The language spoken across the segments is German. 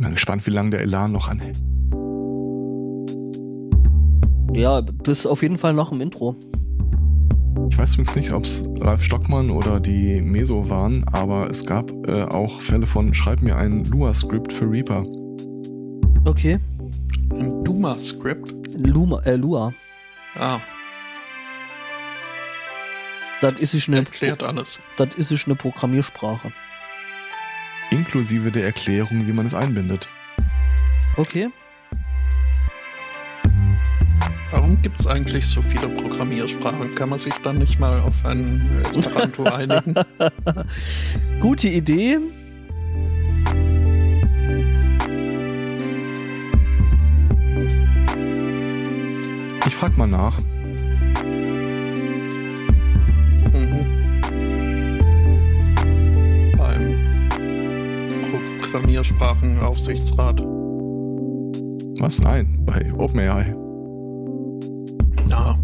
Bin gespannt, wie lange der Elan noch anhält. Ja, bis auf jeden Fall noch im Intro. Ich weiß übrigens nicht, ob es Ralf Stockmann oder die Meso waren, aber es gab äh, auch Fälle von Schreib mir ein Lua-Skript für Reaper. Okay. Ein Duma-Script? Luma, äh, Lua. Ah. Das ist es eine, Erklärt alles. das ist eine Programmiersprache. Inklusive der Erklärung, wie man es einbindet. Okay. Warum gibt es eigentlich so viele Programmiersprachen? Kann man sich dann nicht mal auf ein Esperanto einigen? Gute Idee. Ich frag mal nach. Programmiersprachenaufsichtsrat. Was? Nein, bei OpenAI. Ja.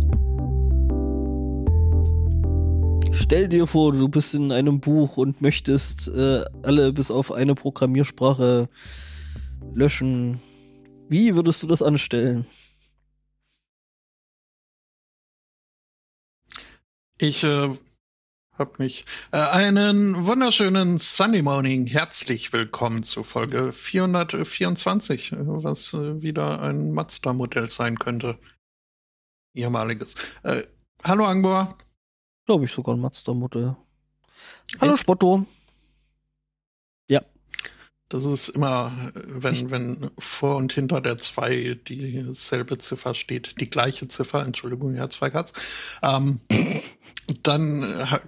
Stell dir vor, du bist in einem Buch und möchtest äh, alle bis auf eine Programmiersprache löschen. Wie würdest du das anstellen? Ich äh, hab mich. Äh, einen wunderschönen Sunday Morning. Herzlich willkommen zu Folge 424, äh, was äh, wieder ein Mazda-Modell sein könnte. Ehemaliges. Äh, hallo Angbor. Glaube ich sogar ein Mazda-Modell. Hallo Spotto. Das ist immer, wenn, wenn vor und hinter der 2 dieselbe Ziffer steht, die gleiche Ziffer, Entschuldigung, Herr Zweikatz, ähm, dann äh,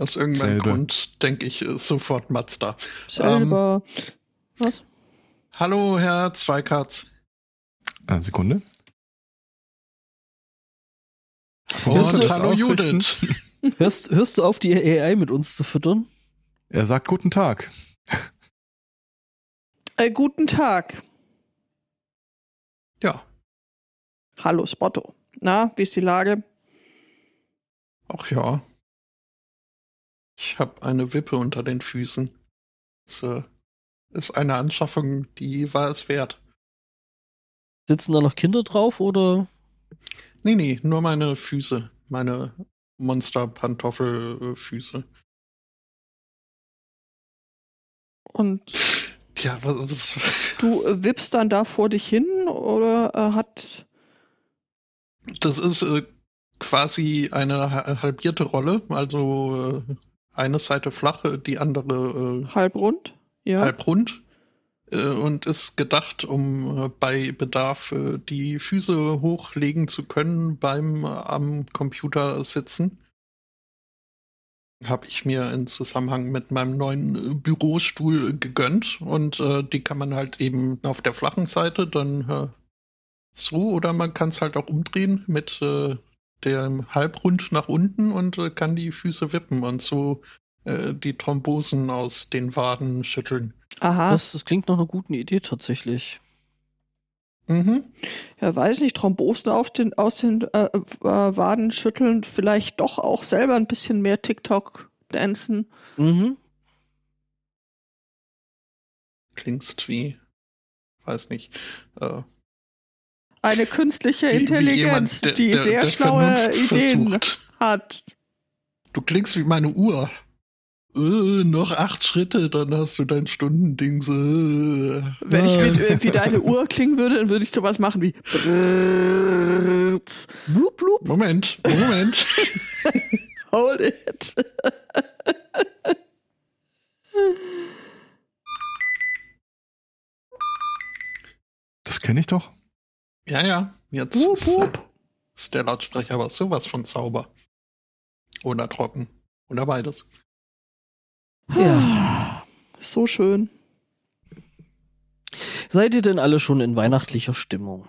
aus irgendeinem Selbe. Grund denke ich sofort Mazda. Selber. Was? Hallo, Herr Zweikatz. Eine Äh, Sekunde. Und Hörst du hallo? Judith. Hörst, hörst du auf, die AI mit uns zu füttern? Er sagt guten Tag. Äh, guten Tag. Ja, Hallo Spotto. Na, wie ist die Lage? ach ja. Ich habe eine Wippe unter den Füßen. Das äh, ist eine Anschaffung, die war es wert. Sitzen da noch Kinder drauf oder? Nee, nee, nur meine Füße. Meine Monster-Pantoffelfüße. Und Tja, was, was du äh, wippst dann da vor dich hin oder äh, hat. das ist äh, quasi eine ha- halbierte Rolle. Also äh, eine Seite flach, die andere halbrund? äh, Ja. halbrund. Äh, und ist gedacht, um bei Bedarf die Füße hochlegen zu können beim am Computer sitzen. Habe ich mir in Zusammenhang mit meinem neuen äh, Bürostuhl gegönnt und äh, die kann man halt eben auf der flachen Seite dann äh, so oder man kann es halt auch umdrehen mit äh, dem Halbrund nach unten und äh, kann die Füße wippen und so äh, die Thrombosen aus den Waden schütteln. Aha. Das, das klingt nach einer guten Idee tatsächlich. Mhm. Ja, weiß nicht, Thrombosen auf den, aus den äh, äh, Waden schütteln, vielleicht doch auch selber ein bisschen mehr TikTok dancen. Mhm. Klingst wie, weiß nicht, äh, Eine künstliche wie, wie Intelligenz, jemand, der, die der, sehr der schlaue Vernunft Ideen versucht. hat. Du klingst wie meine Uhr. Äh, noch acht Schritte, dann hast du dein Stundendings. Äh. Wenn ich wie, äh, wie deine Uhr klingen würde, dann würde ich sowas machen wie. Blub, blub. Moment, Moment. Hold it. Das kenne ich doch. ja, ja, jetzt Wup, ist, äh, wup. ist der Lautsprecher aber sowas von sauber. Oder trocken. Oder beides. Ja. So schön. Seid ihr denn alle schon in weihnachtlicher Stimmung?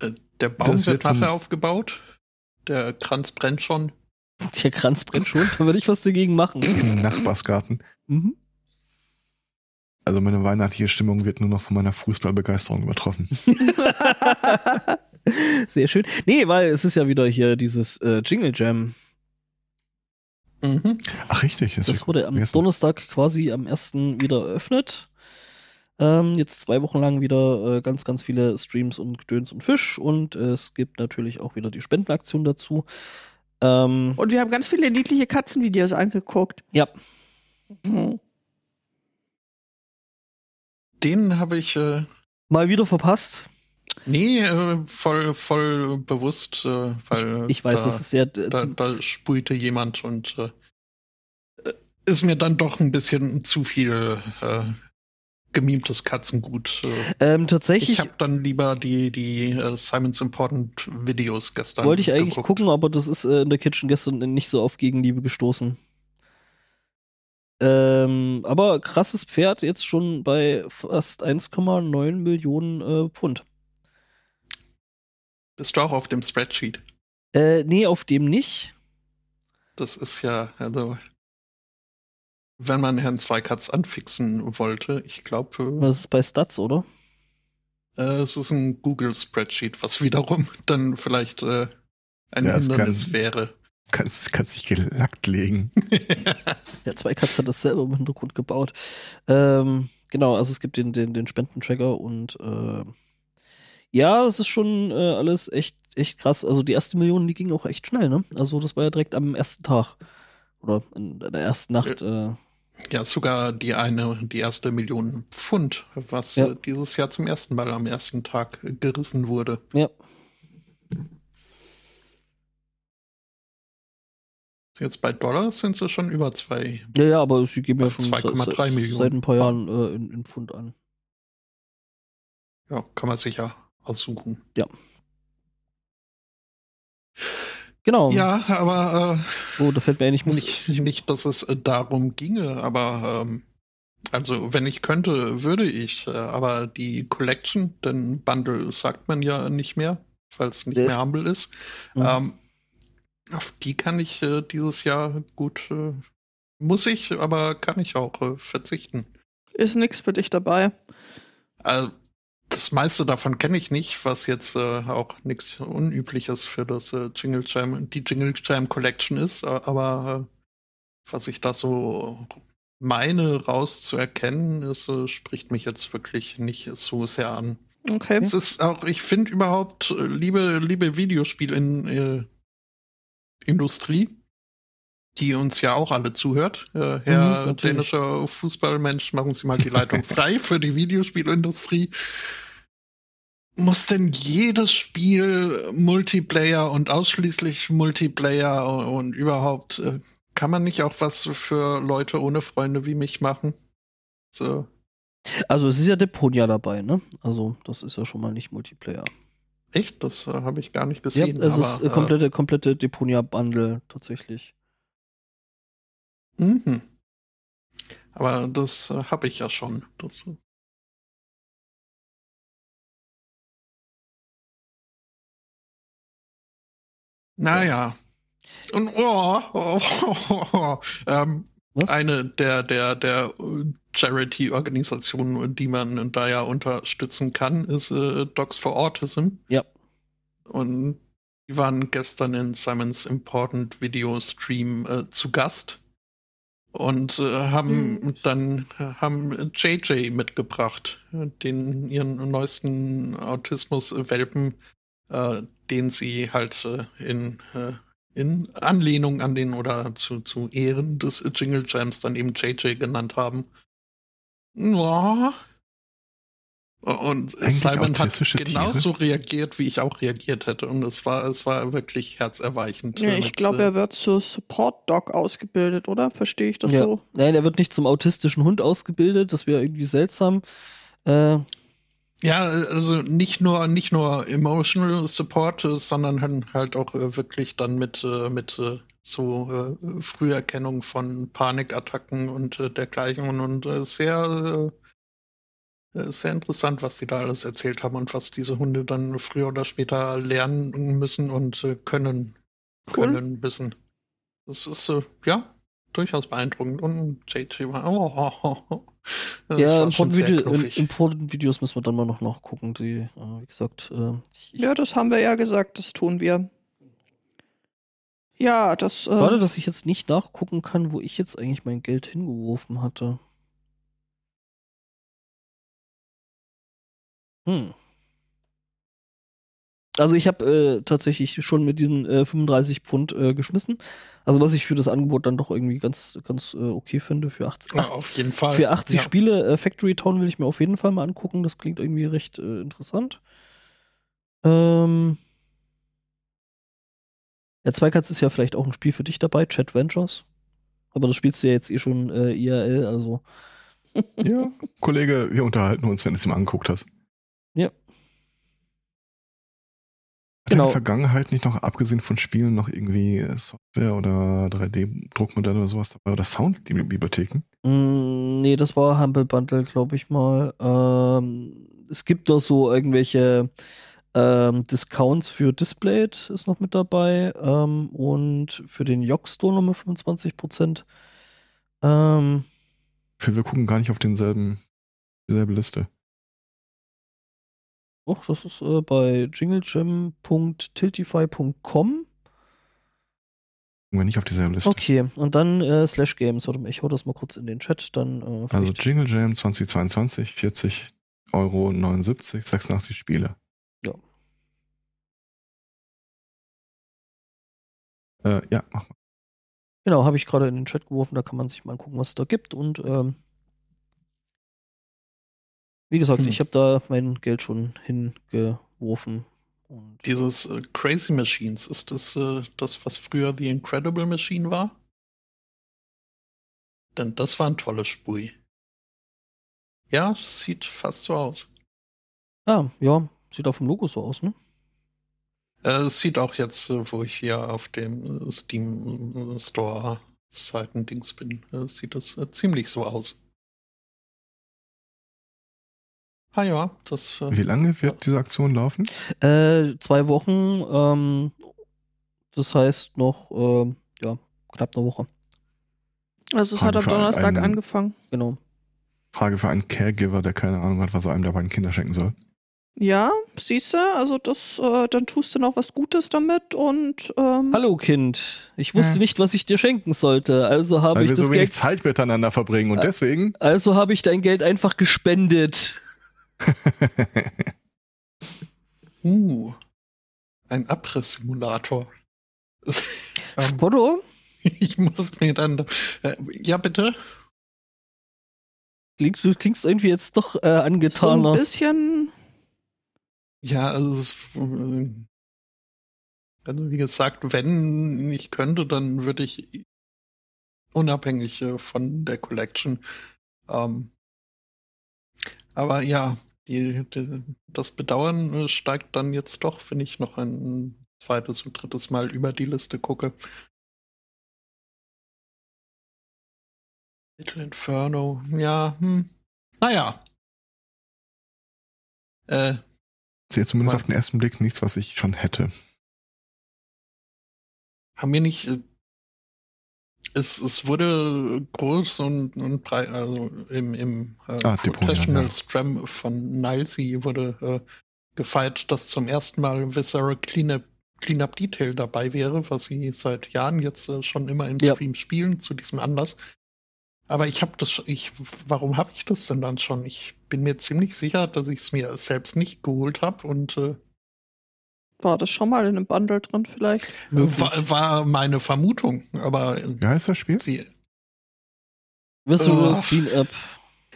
Äh, der Baum Das wird wird nachher aufgebaut. Der Kranz brennt schon. Der Kranz brennt schon, da würde ich was dagegen machen. Im Nachbarsgarten. Mhm. Also meine weihnachtliche Stimmung wird nur noch von meiner Fußballbegeisterung übertroffen. Sehr schön. Nee, weil es ist ja wieder hier dieses äh, Jingle Jam. Mhm. Ach richtig, das, Das wurde am vergessen. Donnerstag quasi am ersten wieder eröffnet. Ähm, jetzt zwei Wochen lang wieder äh, ganz, ganz viele Streams und Gedöns und Fisch und äh, es gibt natürlich auch wieder die Spendenaktion dazu. Ähm, Und wir haben ganz viele niedliche Katzenvideos angeguckt. ja, Mhm. Den habe ich äh, mal wieder verpasst. Nee, äh, voll, voll bewusst, äh, weil Ich weiß, da, das ist sehr. äh, da, da spulte jemand und äh, ist mir dann doch ein bisschen zu viel äh, gemimtes Katzengut. Äh, ähm, tatsächlich ich habe dann lieber die, die äh, Simon's Important Videos gestern. wollte ich eigentlich geguckt. gucken, aber das ist äh, in der Kitchen gestern nicht so auf Gegenliebe gestoßen. Ähm, aber krasses Pferd, jetzt schon bei fast 1,9 Millionen äh, Pfund. Bist du auch auf dem Spreadsheet? Äh, nee, auf dem nicht. Das ist ja, also, wenn man Herrn Zweikatz anfixen wollte, ich glaube, Das ist bei Stats, oder? äh, es ist ein Google-Spreadsheet, was wiederum dann vielleicht äh, ein Ja, Hindernis kann- wäre. Kannst, kannst dich gelackt legen. Ja, Zweikatz hat das selber im Hintergrund gebaut. Ähm, genau, also es gibt den, den, den Spendentracker und äh, ja, das ist schon äh, alles echt, echt krass. Also die erste Million, die ging auch echt schnell, ne? Also das war ja direkt am ersten Tag. Oder in der ersten Nacht. Äh, ja, sogar die eine, die erste Million Pfund, was Ja. äh, dieses Jahr zum ersten Mal am ersten Tag äh, gerissen wurde. ja. Jetzt bei Dollars sind sie schon über zwei. Ja, ja, aber sie geben ja schon 2,3 seit, Millionen. seit ein paar Jahren äh, in, in Pfund an. Ja, kann man sich ja aussuchen. Genau. Ja, aber äh, Oh, da fällt mir muss. nicht, nicht, dass es äh, darum ginge, aber ähm, also wenn ich könnte, würde ich. Äh, aber die Collection, den Bundle sagt man ja nicht mehr, weil es nicht Der mehr Humble ist. Mhm. Ähm, auf die kann ich äh, dieses Jahr gut, äh, muss ich, aber kann ich auch äh, verzichten. Ist nix für dich dabei. Also, das meiste davon kenne ich nicht, was jetzt äh, auch nichts Unübliches für das äh, Jingle Jam, die Jingle Jam Collection ist, aber äh, was ich da so meine rauszuerkennen, ist, äh, spricht mich jetzt wirklich nicht so sehr an. Okay. Es ist auch, ich finde überhaupt, äh, liebe, liebe Videospiel in äh, Industrie, die uns ja auch alle zuhört. Äh, Herr natürlich. dänischer Fußballmensch, machen Sie mal die Leitung frei für die Videospielindustrie. Muss denn jedes Spiel Multiplayer und ausschließlich Multiplayer und, und überhaupt, äh, kann man nicht auch was für Leute ohne Freunde wie mich machen? So. Also es ist ja Deponia dabei, ne? Also das ist ja schon mal nicht Multiplayer. Echt? Das äh, habe ich gar nicht Ja, gesehen. es ist aber, äh, komplette, komplette Deponia-Bundle tatsächlich. Äh, mhm. Aber das äh, habe ich ja schon. Das, äh, naja. Und oh, oh, oh, oh, ähm, eine der, der, der äh, Charity-Organisationen, die man da ja unterstützen kann, ist äh, Docs for Autism. Ja. Und die waren gestern in Simons Important Video Stream äh, zu Gast und äh, haben Hm. dann haben JJ mitgebracht, den ihren neuesten Autismus-Welpen, äh, den sie halt äh, in äh, in Anlehnung an den oder zu, zu Ehren des Jingle Jams dann eben JJ genannt haben. Ja. Und Eigentlich Simon hat genauso reagiert, wie ich auch reagiert hätte. Und es war, es war wirklich herzerweichend. Ja, ich glaube, äh, er wird zur Support-Dog ausgebildet, oder? Verstehe ich das ja. so? Nein, er wird nicht zum autistischen Hund ausgebildet, das wäre irgendwie seltsam. Äh, Ja, also nicht nur nicht nur emotional Support, sondern halt- auch äh, wirklich dann mit äh, mit so Früherkennung von Panikattacken und dergleichen und, sehr äh, sehr interessant, was die da alles erzählt haben und was diese Hunde dann früher oder später lernen müssen und äh, können Cool. können müssen. Das ist äh, ja durchaus beeindruckend und JT war oh, das ja, war schon Important, sehr Video, in, knuffig. Important Videos müssen wir dann mal noch nachgucken. Die, wie gesagt, äh, Ja, das haben wir ja gesagt, das tun wir. Ja, das. Äh, Schade, dass ich jetzt nicht nachgucken kann, wo ich jetzt eigentlich mein Geld hingeworfen hatte. Hm. Also ich habe äh, tatsächlich schon mit diesen äh, 35 Pfund äh, geschmissen. Also was ich für das Angebot dann doch irgendwie ganz, ganz äh, okay finde für 80. Ja, auf jeden Fall. Für 80 ja. Spiele äh, Factory Town will ich mir auf jeden Fall mal angucken. Das klingt irgendwie recht äh, interessant. Ähm ja, Zweikatz ist ja vielleicht auch ein Spiel für dich dabei, Chat Ventures. Aber das spielst du ja jetzt eh schon äh, IRL, also. Ja, Kollege, wir unterhalten uns, wenn du es mal angeguckt hast. Ja. Hat in Genau. der Vergangenheit nicht noch, abgesehen von Spielen, noch irgendwie äh, Software oder 3D-Druckmodelle oder sowas dabei oder Soundbibliotheken? Mm, nee, das war Humble Bundle, glaube ich mal. Ähm, es gibt noch so irgendwelche ähm, Discounts für Displayed ist noch mit dabei ähm, und für den Yock Store nochmal 25%. Ähm, wir gucken gar nicht auf denselben, dieselbe Liste. Och, das ist äh, bei jinglejam.tiltify.com. Gucken wir nicht auf dieselbe Liste. Okay, und dann äh, Slash Games. Warte mal, ich hau das mal kurz in den Chat, dann äh, Also Jingle Jam 2022, 40 Euro 79, 86 Spiele. Ja. Äh, ja, mach mal. Genau, habe ich gerade in den Chat geworfen, da kann man sich mal angucken, was es da gibt. Und ähm, wie gesagt, Hm. ich habe da mein Geld schon hingeworfen. Und Dieses äh, Crazy Machines, ist das äh, das, was früher The Incredible Machine war? Denn das war ein tolles Spiel. Ja, sieht fast so aus. ah, ja, sieht auf dem Logo so aus, ne? Äh, es sieht auch jetzt, äh, wo ich hier auf dem äh, Steam äh, Store Seiten-Dings bin, äh, sieht das äh, ziemlich so aus. Ah ja, das. Äh, Wie lange wird diese Aktion laufen? Äh, zwei Wochen, ähm, das heißt noch, ähm, ja, knapp eine Woche. Also es Frage hat am Donnerstag einen- angefangen. Genau. Frage für einen Caregiver, der keine Ahnung hat, was er einem der beiden Kinder schenken soll. Ja, siehst du, also das, äh, dann tust du noch was Gutes damit und ähm, Hallo Kind, ich wusste Hm. nicht, was ich dir schenken sollte, also habe Weil ich wir das so wenig Geld, Zeit miteinander verbringen und Äh, deswegen. also habe ich dein Geld einfach gespendet. uh, ein Abriss-Simulator. ähm, Spotto, ich muss mir dann. Äh, ja, bitte. klingst du klingst irgendwie jetzt doch äh, so ein angetaner. bisschen, Ja, also, es, äh, also wie gesagt, wenn ich könnte, dann würde ich unabhängig äh, von der Collection. Ähm, aber ja, die, die, das Bedauern äh, steigt dann jetzt doch, wenn ich noch ein zweites und drittes Mal über die Liste gucke. Little Inferno, ja, hm. Naja. Äh, Sehe zumindest auf den ersten Blick nichts, was ich schon hätte. haben wir nicht. Es, es wurde groß und, und breit, also im, im äh, Ah, Professional ja. Scrum von Nilesy wurde äh, gefeiert, dass zum ersten Mal Visceral Cleanup, Cleanup Detail dabei wäre, was sie seit Jahren jetzt äh, schon immer im Ja. Stream spielen zu diesem Anlass. Aber ich habe das, schon- ich, warum habe ich das denn dann schon? Ich bin mir ziemlich sicher, dass ich es mir selbst nicht geholt habe und äh, war das schon mal in einem Bundle drin vielleicht? War, war meine Vermutung. Aber Wie heißt das Spiel? sie, Visual Oh. Cleanup.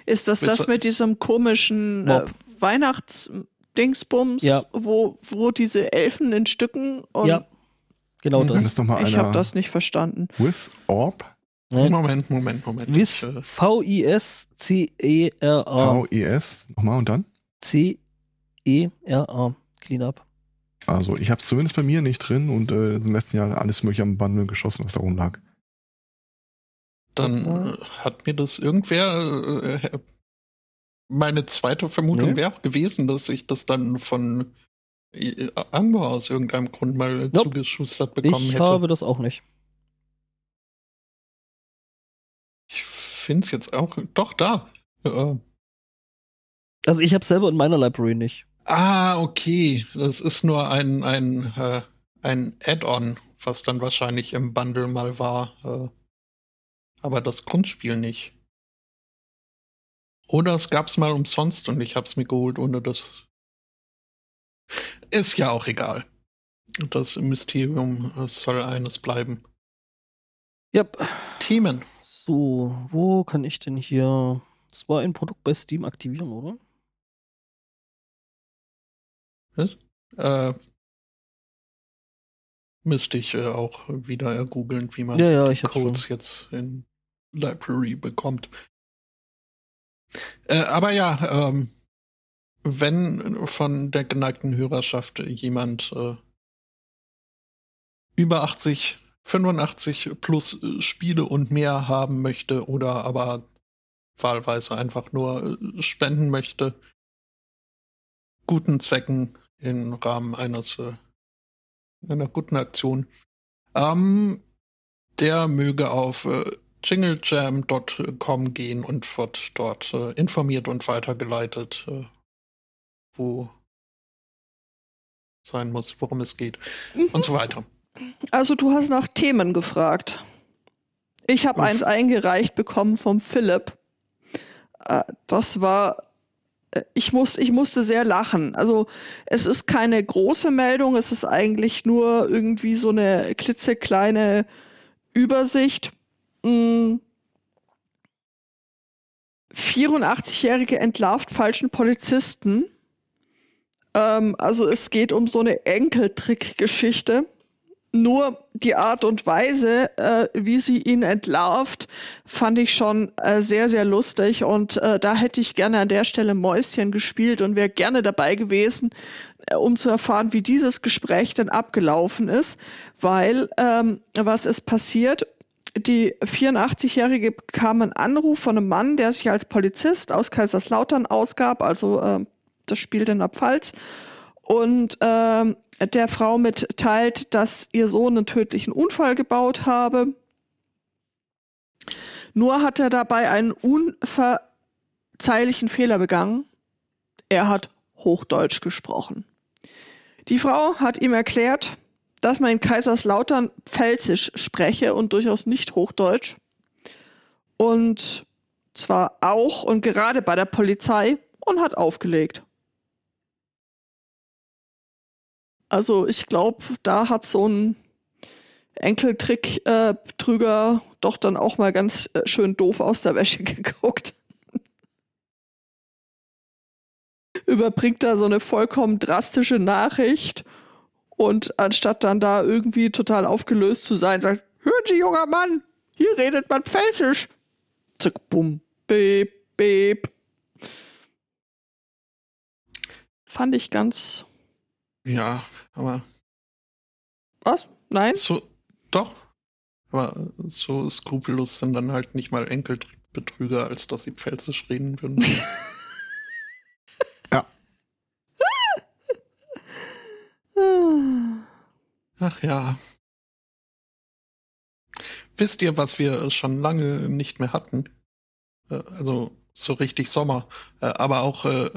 Ist das das mit diesem komischen äh. Weihnachtsdingsbums, Ja. wo, wo diese Elfen in Stücken und Ja, genau Mhm. Das. das ich habe das nicht verstanden. With Orb? Nein. Moment, Moment, Moment. Vis, Ich, äh, V-I-S-C-E-R-A. V-E-S? Nochmal und dann? C-E-R-A. Cleanup. Also, ich habe es zumindest bei mir nicht drin und äh, in den letzten Jahren alles mögliche am Bundle geschossen, was da rumlag. dann äh, hat mir das irgendwer. Äh, meine zweite Vermutung Nee. wäre auch gewesen, dass ich das dann von äh, Ango aus irgendeinem Grund mal äh, Nope. zugeschustert bekommen Ich hätte. habe das auch nicht. ich finde es jetzt auch. Doch, da. Äh, Also ich habe selber in meiner Library nicht. Ah, okay. Das ist nur ein, ein, äh, ein Add-on, was dann wahrscheinlich im Bundle mal war. Äh, aber das Grundspiel nicht. Oder es gab's mal umsonst und ich hab's mir geholt, ohne das ist ja auch egal. Das Mysterium soll eines bleiben. Ja. Themen. So, wo kann ich denn hier. Das war ein Produkt bei Steam aktivieren, oder? Was? Äh, müsste ich äh, auch wieder ergoogeln, wie man ja, ja, Codes jetzt in Library bekommt. Äh, aber ja, ähm, wenn von der geneigten Hörerschaft jemand äh, über 80, 85 plus Spiele und mehr haben möchte oder aber wahlweise einfach nur äh, spenden möchte, guten Zwecken im Rahmen eines einer guten Aktion, ähm, der möge auf äh, jinglejam.com gehen und wird dort äh, informiert und weitergeleitet, äh, wo sein muss, worum es geht mhm. und so weiter. Also du hast nach Themen gefragt. Ich habe eins eingereicht bekommen vom Philipp. Äh, das war ich muss, ich musste sehr lachen. Also es ist keine große Meldung, es ist eigentlich nur irgendwie so eine klitzekleine Übersicht. 84-Jährige hm. entlarvt falschen Polizisten. Ähm, also es geht um so eine Enkeltrick-Geschichte. Nur die Art und Weise, äh, wie sie ihn entlarvt, fand ich schon äh, sehr, sehr lustig. Und äh, da hätte ich gerne an der Stelle Mäuschen gespielt und wäre gerne dabei gewesen, äh, um zu erfahren, wie dieses Gespräch denn abgelaufen ist. Weil, ähm, was ist passiert? Die 84-Jährige bekam einen Anruf von einem Mann, der sich als Polizist aus Kaiserslautern ausgab, also äh, das spielt in der Pfalz. Und ähm, der Frau mitteilt, dass ihr Sohn einen tödlichen Unfall gebaut habe. Nur hat er dabei einen unverzeihlichen Fehler begangen. Er hat Hochdeutsch gesprochen. Die Frau hat ihm erklärt, dass man in Kaiserslautern Pfälzisch spreche und durchaus nicht Hochdeutsch. Und zwar auch und gerade bei der Polizei und hat aufgelegt. Also ich glaube, da hat so ein Enkeltrick-Betrüger äh, doch dann auch mal ganz äh, schön doof aus der Wäsche geguckt. Überbringt da so eine vollkommen drastische Nachricht und anstatt dann da irgendwie total aufgelöst zu sein, sagt, hören Sie, junger Mann, hier redet man Pfälzisch. Zack, bumm, beep, beep. Fand ich ganz ja, aber. Was? Nein? So, doch. Aber so skrupellos sind dann halt nicht mal Enkelbetrüger, als dass sie Pfälzisch reden würden. ja. Ach ja. Wisst ihr, was wir schon lange nicht mehr hatten? Äh, also so richtig Sommer, äh, aber auch. Äh,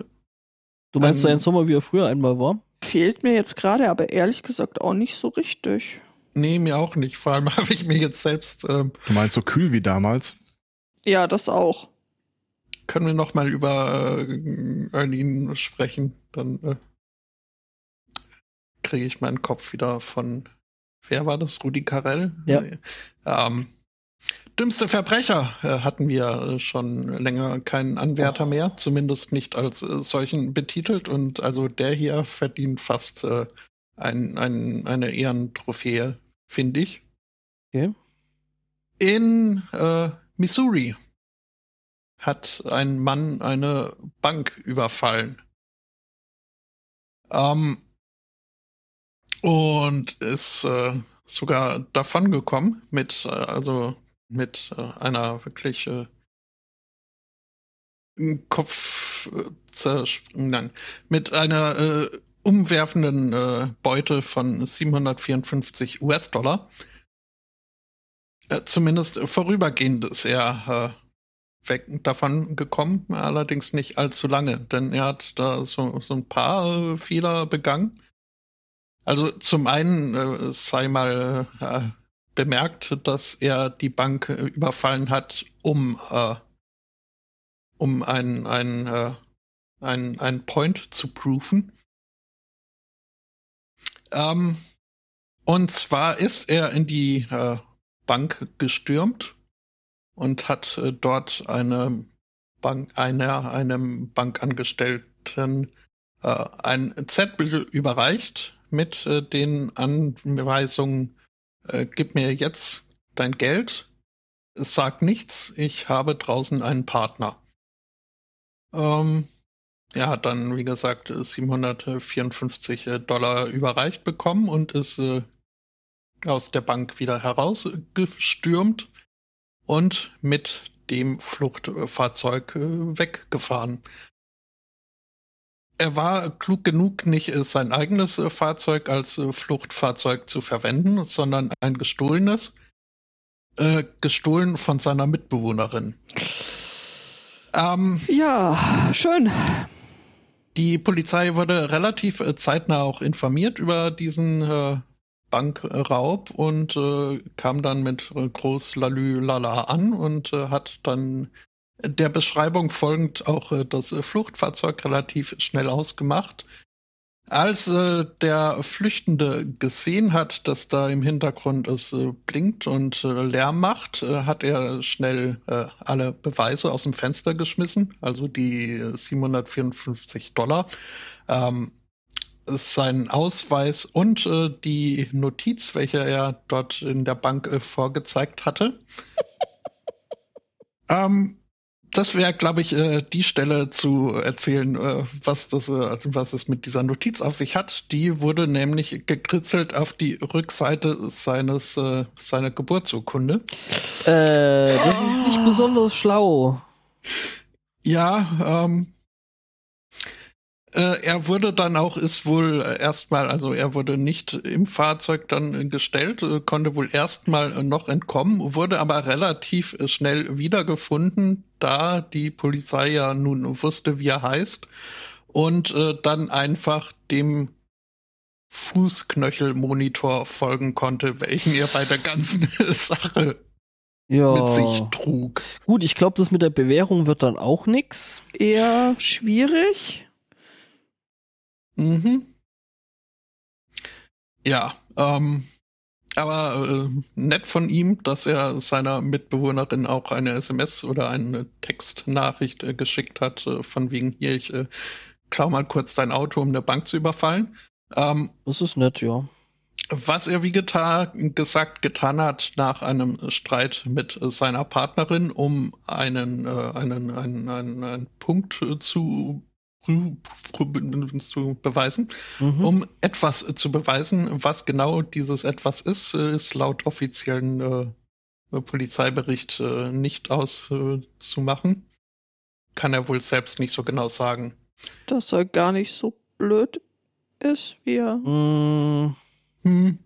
du meinst so ein Sommer, wie er früher einmal war? Fehlt mir jetzt gerade, aber ehrlich gesagt auch nicht so richtig. Nee, mir auch nicht. Vor allem habe ich mir jetzt selbst. Ähm, du meinst so kühl wie damals? Ja, das auch. Können wir noch mal über äh, Erlin sprechen? Dann äh, kriege ich meinen Kopf wieder von. Wer war das? Rudi Carell? Ja. Ähm, Dümmste Verbrecher äh, hatten wir äh, schon länger keinen Anwärter oh. mehr, zumindest nicht als äh, solchen betitelt. Und also der hier verdient fast äh, ein, ein, eine Ehrentrophäe, finde ich. Okay. In Missouri hat ein Mann eine Bank überfallen. Ähm, und ist sogar davon gekommen mit, also mit äh, einer wirklich äh, Kopf äh, nein, mit einer äh, umwerfenden äh, Beute von 754 US-Dollar. Äh, zumindest vorübergehend ist er äh, weg davon gekommen, allerdings nicht allzu lange, denn er hat da so, so ein paar äh, Fehler begangen. Also zum einen sei mal bemerkt, dass er die Bank äh, überfallen hat, um, äh, um ein, ein, äh, ein, ein Point zu proofen. Ähm, und zwar ist er in die äh, Bank gestürmt und hat äh, dort eine Bank, einer, einem Bankangestellten äh, ein Zettel überreicht mit äh, den Anweisungen, äh, gib mir jetzt dein Geld, sag nichts, ich habe draußen einen Partner. Ähm, er hat dann, wie gesagt, 754 äh, Dollar überreicht bekommen und ist äh, aus der Bank wieder herausgestürmt und mit dem Fluchtfahrzeug äh, weggefahren. Er war klug genug, nicht äh, sein eigenes äh, Fahrzeug als Fluchtfahrzeug zu verwenden, sondern ein gestohlenes, äh, gestohlen von seiner Mitbewohnerin. Ähm, ja, schön. Die Polizei wurde relativ zeitnah auch informiert über diesen äh, Bankraub und äh, kam dann mit äh, groß Lalü Lala an und äh, hat dann der Beschreibung folgend auch äh, das äh, Fluchtfahrzeug relativ schnell ausgemacht. Als äh, der Flüchtende gesehen hat, dass da im Hintergrund es blinkt und Lärm macht, hat er schnell alle Beweise aus dem Fenster geschmissen, also die 754 Dollar. Ähm, seinen Ausweis und äh, die Notiz, welche er dort in der Bank äh, vorgezeigt hatte. ähm, das wäre, glaube ich, äh, die Stelle zu erzählen, äh, was das, äh, was es mit dieser Notiz auf sich hat. Die wurde nämlich gekritzelt auf die Rückseite seines äh, seiner Geburtsurkunde. Äh, das oh. ist nicht besonders schlau. Ja, ähm, äh, er wurde dann auch, ist wohl erstmal, also er wurde nicht im Fahrzeug dann gestellt, äh, konnte wohl erstmal noch entkommen, wurde aber relativ schnell wiedergefunden, da die Polizei ja nun wusste, wie er heißt und äh, dann einfach dem Fußknöchelmonitor folgen konnte, welchen er bei der ganzen Sache ja. mit sich trug. Gut, ich glaube, das mit der Bewährung wird dann auch nix. Eher schwierig. Mhm. Ja, ähm, aber äh, nett von ihm, dass er seiner Mitbewohnerin auch eine SMS oder eine Textnachricht äh, geschickt hat, äh, von wegen hier, ich äh, klau mal kurz dein Auto, um eine Bank zu überfallen. Ähm, das ist nett, ja. Was er wie getan, gesagt getan hat nach einem Streit mit seiner Partnerin, um einen, äh, einen, einen, einen, einen Punkt zu zu beweisen. Mhm. Um etwas zu beweisen, was genau dieses etwas ist, ist laut offiziellen äh, Polizeibericht äh, nicht auszumachen. Äh, Kann er wohl selbst nicht so genau sagen. Dass er gar nicht so blöd ist, wie er. Mhm. Hm.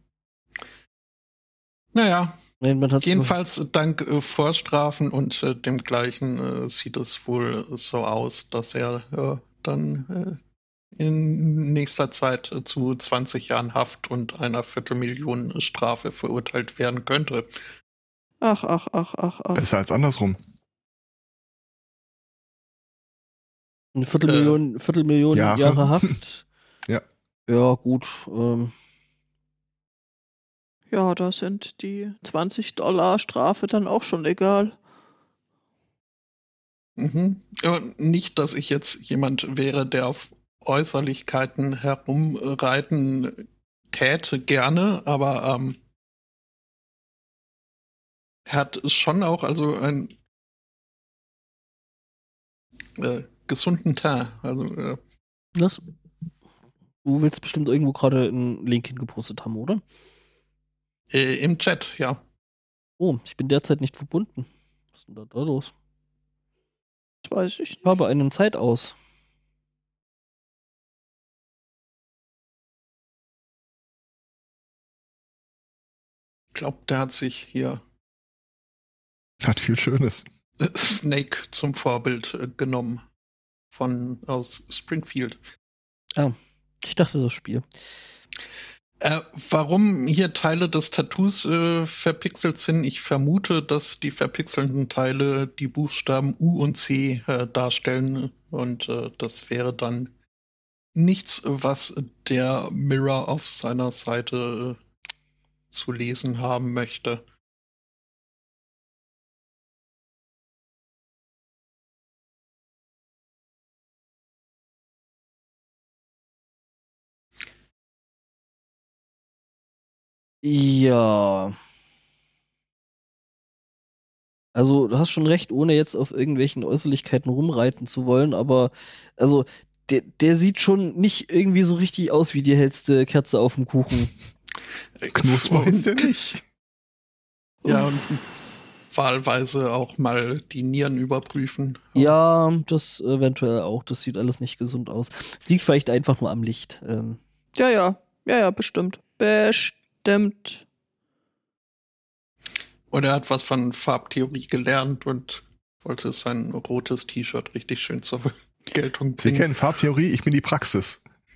Naja, Jedenfalls dank äh, Vorstrafen und äh, dem gleichen äh, sieht es wohl so aus, dass er äh, dann äh, in nächster Zeit äh, zu 20 Jahren Haft und einer Viertelmillion Strafe verurteilt werden könnte. Ach, ach, ach, ach, ach. Besser als andersrum. Eine Viertelmillion, äh, Viertelmillion Jahre. Jahre Haft. ja. Ja, gut. Ähm. Ja, da sind die 20 Dollar Strafe dann auch schon egal. Mhm. Nicht, dass ich jetzt jemand wäre, der auf Äußerlichkeiten herumreiten täte, gerne, aber ähm, er hat schon auch also einen äh, gesunden Teint. Also, äh, Was? Du willst bestimmt irgendwo gerade einen Link hingepostet haben, oder? Äh, Im Chat, ja. Oh, ich bin derzeit nicht verbunden. Was ist denn da, da los? Weiß ich nicht. Ich habe einen Zeit aus. Ich glaube, der hat sich hier. Hat viel Schönes. Snake zum Vorbild äh, genommen. Von aus Springfield. Ah, ich dachte das Spiel. Äh, warum hier Teile des Tattoos äh, verpixelt sind, ich vermute, dass die verpixelten Teile die Buchstaben U und C äh, darstellen und äh, das wäre dann nichts, was der Mirror auf seiner Seite äh, zu lesen haben möchte. Ja. Also, du hast schon recht, ohne jetzt auf irgendwelchen Äußerlichkeiten rumreiten zu wollen, aber also der, der sieht schon nicht irgendwie so richtig aus wie die hellste Kerze auf dem Kuchen. Knusper ist der nicht. Ja, und wahlweise auch mal die Nieren überprüfen. Ja, das eventuell auch. Das sieht alles nicht gesund aus. Es liegt vielleicht einfach nur am Licht. Ähm, Ja, ja, ja, ja, bestimmt. Bestimmt. Oder er hat was von Farbtheorie gelernt und wollte sein rotes T-Shirt richtig schön zur Geltung Sie bringen. kennen Farbtheorie, ich bin die Praxis.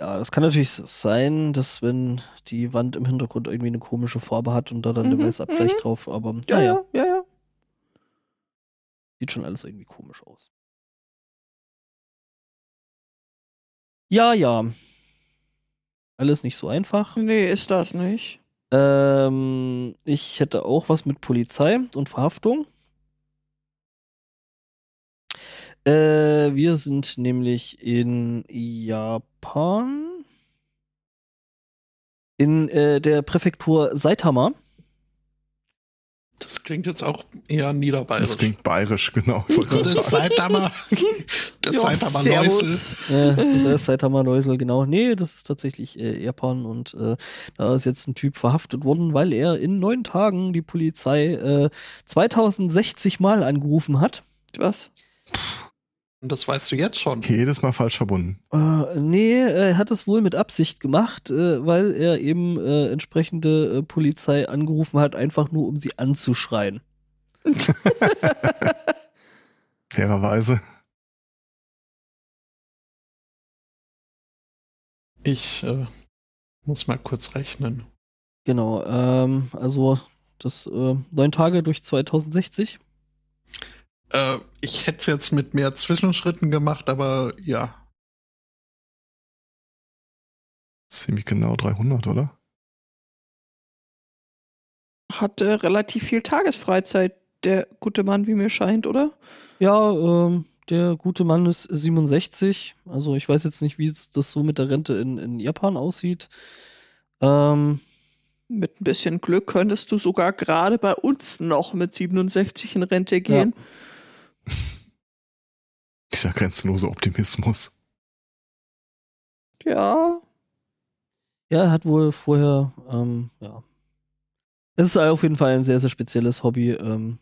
ja, das kann natürlich sein, dass wenn die Wand im Hintergrund irgendwie eine komische Farbe hat und da dann der Mhm, Weißabgleich mhm. drauf, aber Ja, naja, ja, ja, ja. sieht schon alles irgendwie komisch aus. Ja, ja. Alles nicht so einfach. Nee, ist das nicht. Ähm, ich hätte auch was mit Polizei und Verhaftung. Äh, wir sind nämlich in Japan. In äh, der Präfektur Saitama. Das klingt jetzt auch eher niederbayerisch. Das klingt bayerisch, genau. Das. Saitama, das Ja, Saitama servus. Neusel. Äh, das ist, äh, Saitama Neusel, genau. Nee, das ist tatsächlich äh, Japan und äh, da ist jetzt ein Typ verhaftet worden, weil er in neun Tagen die Polizei äh, 2060 Mal angerufen hat. Was? Und das weißt du jetzt schon. Jedes Mal falsch verbunden. Äh, nee, er hat es wohl mit Absicht gemacht, äh, weil er eben äh, entsprechende äh, Polizei angerufen hat, einfach nur um sie anzuschreien. Fairerweise. Ich äh, muss mal kurz rechnen. Genau, ähm, also das äh, neun Tage durch 2060. Äh, ich hätte es jetzt mit mehr Zwischenschritten gemacht, aber ja. Ziemlich genau 300, oder? Hatte relativ viel Tagesfreizeit, der gute Mann, wie mir scheint, oder? Ja, ähm, der gute Mann ist 67. Also ich weiß jetzt nicht, wie das so mit der Rente in, in Japan aussieht. Ähm, Mit ein bisschen Glück könntest du sogar gerade bei uns noch mit 67 in Rente gehen. Dieser grenzenlose Optimismus. Ja. ja, er hat wohl vorher, ähm, ja. Es ist auf jeden Fall ein sehr, sehr spezielles Hobby. Ähm,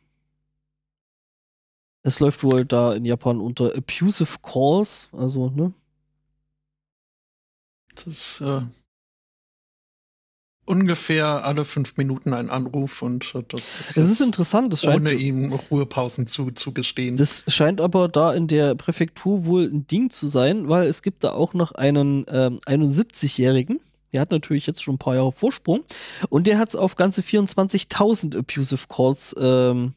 es läuft wohl da in Japan unter Abusive Calls, also, ne? Das ist äh, ungefähr alle fünf Minuten ein Anruf und das ist, Es ist interessant, es scheint, ohne ihm Ruhepausen zuzugestehen. Das scheint aber da in der Präfektur wohl ein Ding zu sein, weil es gibt da auch noch einen ähm, 71-Jährigen. Der hat natürlich jetzt schon ein paar Jahre Vorsprung. Und der hat es auf ganze 24.000 Abusive Calls ähm,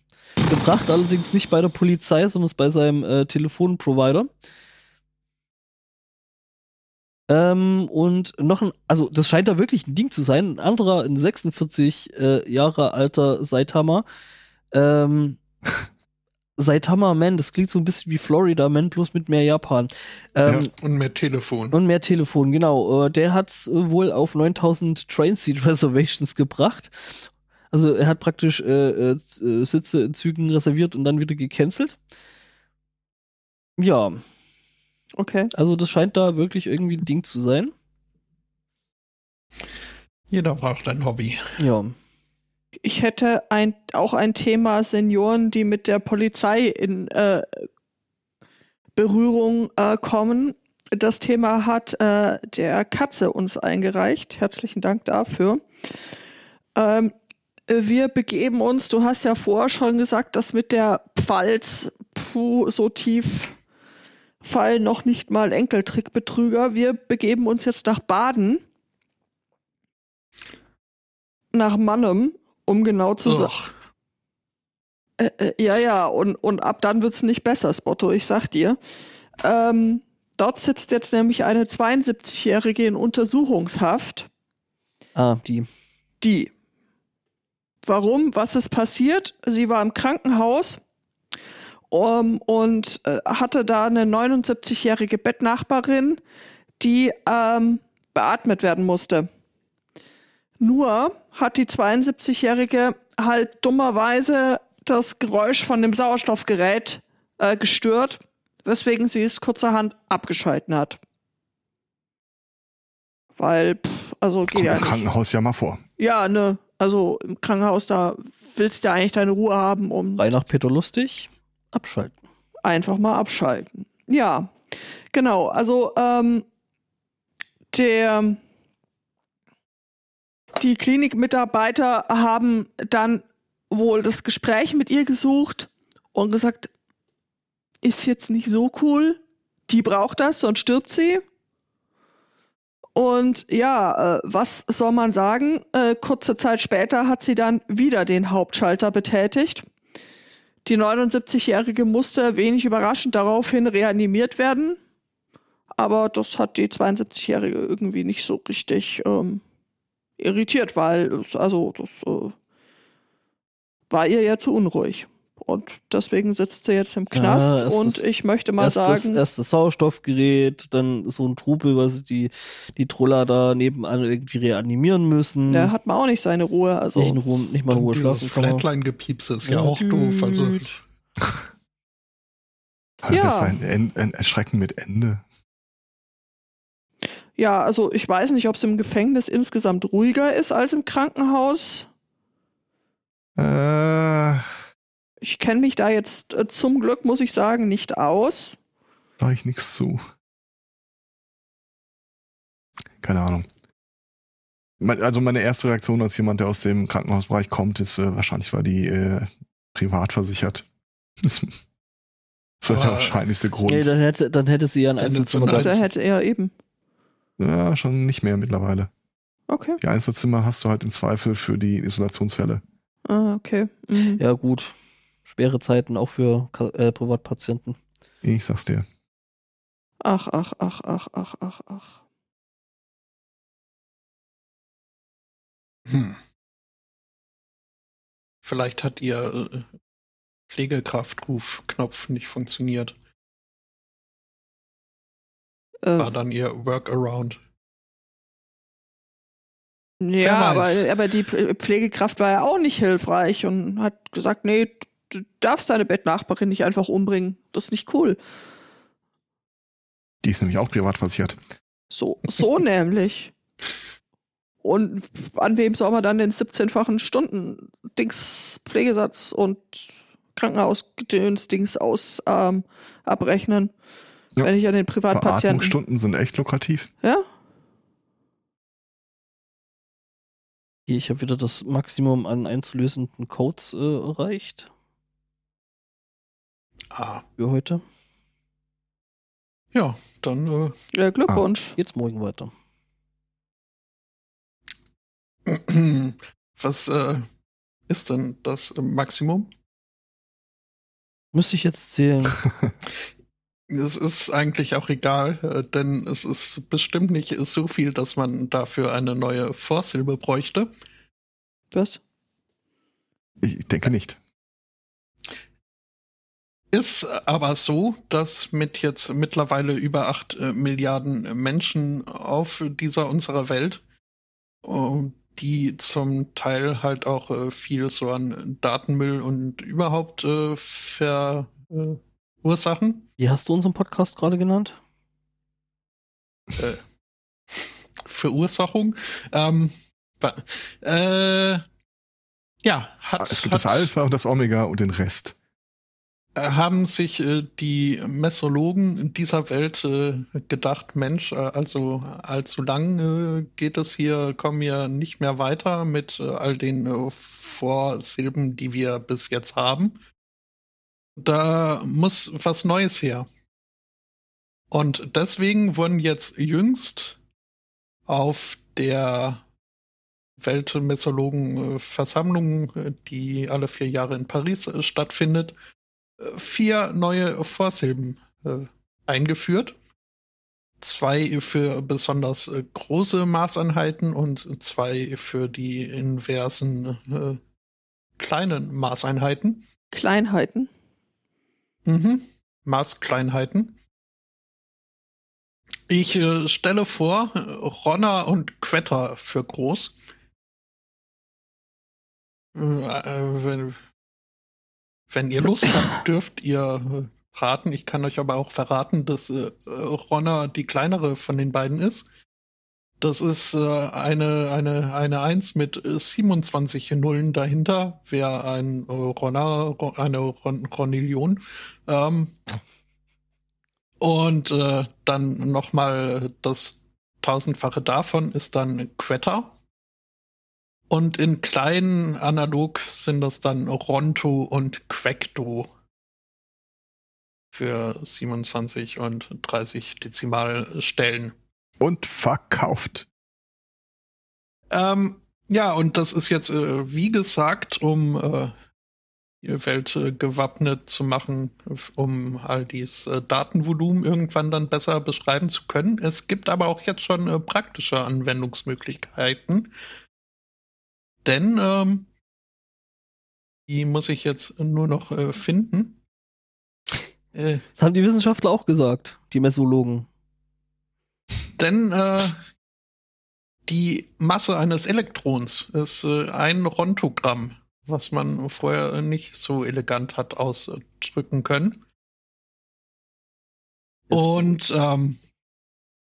gebracht. Allerdings nicht bei der Polizei, sondern bei seinem äh, Telefonprovider. Ähm, und noch ein, also das scheint da wirklich ein Ding zu sein. Ein anderer, ein 46 äh, Jahre alter Saitama, ähm, Saitama Man, das klingt so ein bisschen wie Florida Man, bloß mit mehr Japan. Ähm, und mit Telefon. Und mehr Telefon, genau. Äh, Der hat's äh, wohl auf 9000 Train Seat Reservations gebracht. Also er hat praktisch äh, äh, äh, Sitze in Zügen reserviert und dann wieder gecancelt. Ja, Okay. also das scheint da wirklich irgendwie ein Ding zu sein. Jeder braucht ein Hobby. Ja. Ich hätte ein, auch ein Thema Senioren, die mit der Polizei in äh, Berührung äh, kommen. Das Thema hat äh, der Katze uns eingereicht. Herzlichen Dank dafür. Ähm, wir begeben uns, du hast ja vorher schon gesagt, dass mit der Pfalz, puh, so tief fallen noch nicht mal Enkeltrickbetrüger. Wir begeben uns jetzt nach Baden. Nach Mannem, um genau zu. Ugh. Äh, äh, ja, ja, und, und ab dann wird's nicht besser, Spotto, ich sag dir. Ähm, dort sitzt jetzt nämlich eine 72-Jährige in Untersuchungshaft. Ah, die. Die. Warum? Was ist passiert? Sie war im Krankenhaus um, und äh, hatte da eine 79-jährige Bettnachbarin, die ähm, beatmet werden musste. Nur hat die 72-jährige halt dummerweise das Geräusch von dem Sauerstoffgerät äh, gestört, weswegen sie es kurzerhand abgeschalten hat. Weil, pff, also geht Kommt ja im. Krankenhaus ja mal vor. Ja, ne, also im Krankenhaus, da willst du ja eigentlich deine Ruhe haben, um Frei nach Peter Lustig. Abschalten. einfach mal abschalten. Ja, genau. Also ähm, der die Klinikmitarbeiter haben dann wohl das Gespräch mit ihr gesucht und gesagt, ist jetzt nicht so cool. Die braucht das, sonst stirbt sie. Und ja, äh, was soll man sagen? Äh, kurze Zeit später hat sie dann wieder den Hauptschalter betätigt. Die 79-Jährige musste wenig überraschend daraufhin reanimiert werden. Aber das hat die 72-Jährige irgendwie nicht so richtig ähm, irritiert, weil es, also das äh, war ihr ja zu unruhig. Und deswegen sitzt sie jetzt im Knast Ja, es und ich möchte mal erst, das, sagen, erst das Sauerstoffgerät, dann so ein Trubel, sie die, die Troller da nebenan irgendwie reanimieren müssen. da hat man auch nicht seine Ruhe. Also nicht, in Ruhe, nicht mal Ruhe schlafen. Flatline-Gepiepse ist ja, Ja. auch doof. Also. Hat Ja. das ein, ein, ein Erschrecken mit Ende? Ja, also ich weiß nicht, ob es im Gefängnis insgesamt ruhiger ist als im Krankenhaus. Äh, Ich kenne mich da jetzt äh, zum Glück, muss ich sagen, nicht aus. sag ich nichts zu. Keine Ahnung. Also meine erste Reaktion als jemand, der aus dem Krankenhausbereich kommt, ist äh, wahrscheinlich, war die äh, privat versichert. Das ist so der wahrscheinlichste Grund. Nee, dann hätte, dann hätte sie ja ein Dann Einzelzimmer ist so eine- gehabt. Da hätte er eben. Ja, schon nicht mehr mittlerweile. Okay. Die Einzelzimmer hast du halt im Zweifel für die Isolationsfälle. Ah, okay. Mhm. Ja, gut. Schwere Zeiten auch für äh, Privatpatienten. Ich sag's dir. Ach, ach, ach, ach, ach, ach, ach. hm. Vielleicht hat ihr äh, Pflegekraftruf-Knopf nicht funktioniert. War Äh, dann ihr Workaround. ja, aber, aber die Pflegekraft war ja auch nicht hilfreich und hat gesagt, nee, du darfst deine Bettnachbarin nicht einfach umbringen. Das ist nicht cool. Die ist nämlich auch privat versichert. So, so nämlich. Und an wem soll man dann den 17-fachen Stunden Dings Pflegesatz und Krankenhausgedöns Dings aus ähm, abrechnen, Ja. wenn ich an den Privatpatienten. Beatmungsstunden sind echt lukrativ. Ja? Ich habe wieder das Maximum an einzulösenden Codes äh, erreicht Ah, für heute. ja, dann äh, ja Glückwunsch. Geht's morgen weiter. was äh, ist denn das Maximum? Müsste ich jetzt zählen. Es ist eigentlich auch egal, äh, denn es ist bestimmt nicht so viel, dass man dafür eine neue Vorsilbe bräuchte. Was? Ich denke nicht. Ist aber so, dass mit jetzt mittlerweile über acht äh, Milliarden Menschen auf dieser unserer Welt, äh, die zum Teil halt auch äh, viel so an Datenmüll und überhaupt äh, verursachen. Wie hast du unseren Podcast gerade genannt? Äh, Verursachung. Ähm, äh, ja, hat, es gibt hat, das Alpha und das Omega und den Rest. Haben sich äh, die Messologen dieser Welt äh, gedacht, Mensch, äh, also allzu lang äh, geht es hier, kommen wir nicht mehr weiter mit äh, all den äh, Vorsilben, die wir bis jetzt haben. Da muss was Neues her. Und deswegen wurden jetzt jüngst auf der Weltmessologen-Versammlung, die alle vier Jahre in Paris stattfindet, vier neue Vorsilben äh, eingeführt. Zwei für besonders äh, große Maßeinheiten und zwei für die inversen äh, kleinen Maßeinheiten. Kleinheiten. Mhm. Maßkleinheiten. Ich äh, stelle vor, Ronner und Quetter für groß. Äh, äh, wenn, wenn ihr Lust habt, dürft ihr äh, raten. Ich kann euch aber auch verraten, dass äh, Ronner die kleinere von den beiden ist. Das ist äh, eine, eine, eine 1 mit 27 Nullen dahinter. Wäre ein äh, Ronner, eine Ron Ronillion. Ähm, und äh, dann nochmal das tausendfache davon ist dann Quetta. Und in kleinen analog sind das dann Ronto und Quecto für 27 und 30 Dezimalstellen. Und verkauft. Ähm, ja, und das ist jetzt, äh, wie gesagt, um äh, die Welt äh, gewappnet zu machen, um all dieses äh, Datenvolumen irgendwann dann besser beschreiben zu können. Es gibt aber auch jetzt schon äh, praktische Anwendungsmöglichkeiten. Denn ähm, die muss ich jetzt nur noch äh, finden. Äh, das haben die Wissenschaftler auch gesagt, die Messologen. Denn äh, die Masse eines Elektrons ist äh, ein Rontogramm, was man vorher nicht so elegant hat ausdrücken können. Und ähm,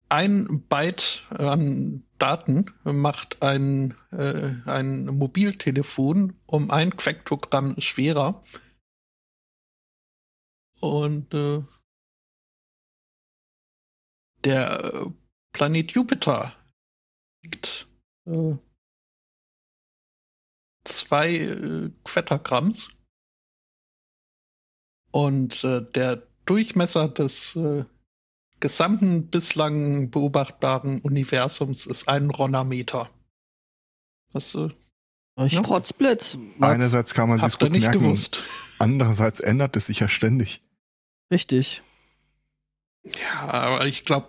ein Byte an Daten macht ein, äh, ein Mobiltelefon um ein Quektogramm schwerer. Und äh, der Planet Jupiter liegt äh, zwei äh, Quettergramms. Und äh, der Durchmesser des äh, gesamten bislang beobachtbaren Universums ist ein Ronnermeter. Was äh, Ich Ja. Potzblitz. Einerseits kann man sich habt ihr gut nicht merken, gewusst. andererseits ändert es sich ja ständig. Richtig. Ja, aber ich glaube,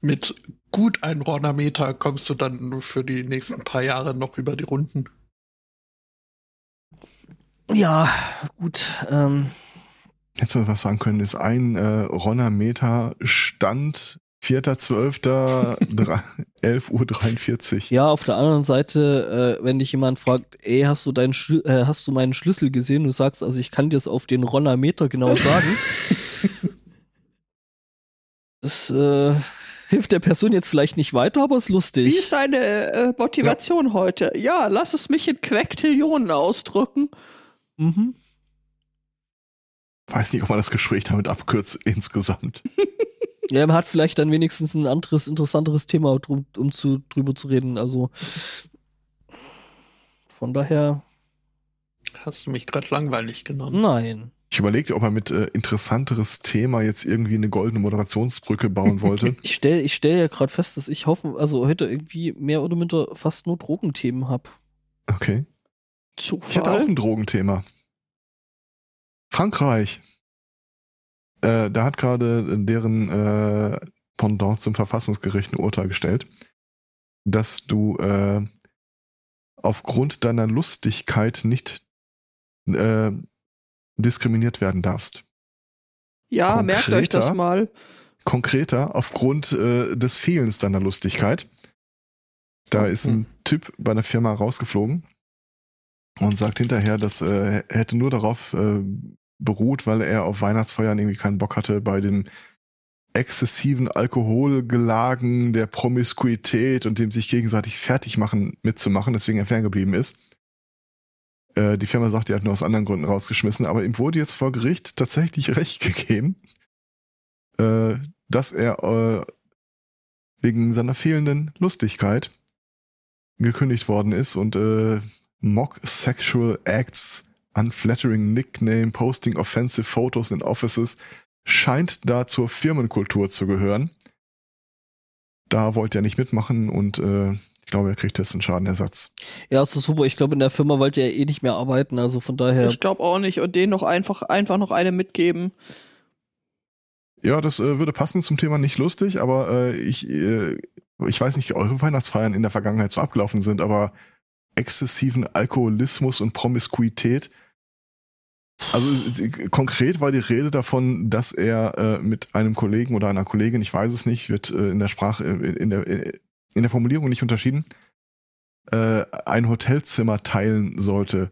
mit gut ein Ronnermeter kommst du dann für die nächsten paar Jahre noch über die Runden. Ja, gut. Ähm, Hättest du was sagen können, ist ein äh, Ronnermeter Stand 4.12.11.43 Uhr. ja, auf der anderen Seite, äh, wenn dich jemand fragt, ey, hast du deinen äh, hast du meinen Schlüssel gesehen? Du sagst, also ich kann dir es auf den Ronnermeter genau sagen. das äh, hilft der Person jetzt vielleicht nicht weiter, aber ist Wie lustig. ist deine äh, Motivation heute? Ja, lass es mich in Quektillionen ausdrücken. Mhm. Weiß nicht, ob man das Gespräch damit abkürzt insgesamt. Ja, man hat vielleicht dann wenigstens ein anderes, interessanteres Thema, drum, um zu, drüber zu reden. Also von daher, Hast du mich gerade langweilig genannt? nein. Ich überlegte, ob er mit äh, interessanteres Thema jetzt irgendwie eine goldene Moderationsbrücke bauen wollte. Ich stelle ich stell ja gerade fest, dass ich hoffe, also heute irgendwie mehr oder minder fast nur Drogenthemen habe. Okay. Ich hatte auch Zufall. ein Drogenthema. Frankreich. Äh, da hat gerade deren äh, Pendant zum Verfassungsgericht ein Urteil gestellt, dass du äh, aufgrund deiner Lustigkeit nicht äh, diskriminiert werden darfst. Ja, merkt euch das konkreter. mal. Konkreter, aufgrund äh, des Fehlens deiner Lustigkeit. Da ist ein Typ bei einer Firma rausgeflogen und sagt hinterher, das äh, hätte nur darauf äh, beruht, weil er auf Weihnachtsfeiern irgendwie keinen Bock hatte, bei dem exzessiven Alkoholgelagen der Promiskuität und dem sich gegenseitig fertig machen mitzumachen, deswegen er ferngeblieben ist. Äh, die Firma sagt, die hat nur aus anderen Gründen rausgeschmissen, aber ihm wurde jetzt vor Gericht tatsächlich recht gegeben, äh, dass er äh, wegen seiner fehlenden Lustigkeit gekündigt worden ist und äh, mock sexual acts, unflattering nickname, posting offensive photos in offices scheint da zur Firmenkultur zu gehören. Da wollte er nicht mitmachen und äh, Ich glaube, er kriegt jetzt einen Schadenersatz. Ja, ist so super. Ich glaube, in der Firma wollte er eh nicht mehr arbeiten, also von daher. Ich glaube auch nicht. Und denen noch einfach, einfach noch eine mitgeben. Ja, das äh, würde passen zum Thema nicht lustig, aber äh, ich, äh, ich weiß nicht, wie eure Weihnachtsfeiern in der Vergangenheit so abgelaufen sind, aber exzessiven Alkoholismus und Promiskuität. Also konkret war die Rede davon, dass er äh, mit einem Kollegen oder einer Kollegin, ich weiß es nicht, wird äh, in der Sprache, äh, in der, in der Formulierung nicht unterschieden, äh, ein Hotelzimmer teilen sollte.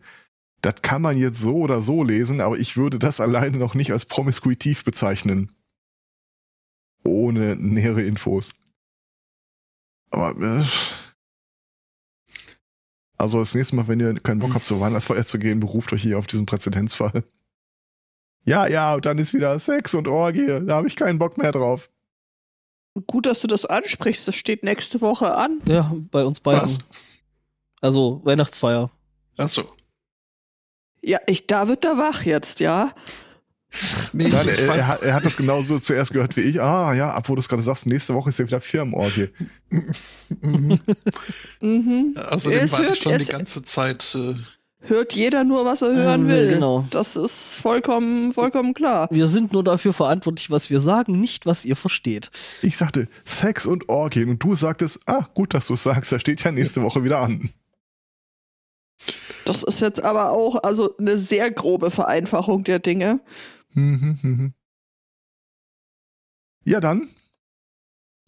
Das kann man jetzt so oder so lesen, aber ich würde das alleine noch nicht als promiskuitiv bezeichnen. Ohne nähere Infos. Aber äh, also das nächste Mal, wenn ihr keinen Bock habt, zur Weihnachtsfeier zu gehen, beruft euch hier auf diesen Präzedenzfall. Ja, ja, und dann ist wieder Sex und Orgie. Da habe ich keinen Bock mehr drauf. Gut, dass du das ansprichst. Das steht nächste Woche an. Ja, bei uns beiden. Was? Also Weihnachtsfeier. Achso. Ja, ich, da wird er wach jetzt, ja. Nee, Nein, er, er, hat, er hat das genauso zuerst gehört wie ich. Ah, ja, ab wo du es gerade sagst, nächste Woche ist ja wieder Firmenorgie. Mhm. Mhm. Außerdem Es war hört- ich schon es- die ganze Zeit. Äh, Hört jeder nur, was er hören Ähm, will. genau. Das ist vollkommen, vollkommen klar. Wir sind nur dafür verantwortlich, was wir sagen, nicht was ihr versteht. Ich sagte Sex und Orgien und du sagtest, ah, gut, dass du es sagst, da steht ja nächste Woche wieder an. Das ist jetzt aber auch also eine sehr grobe Vereinfachung der Dinge. Mhm, mhm. Ja, dann.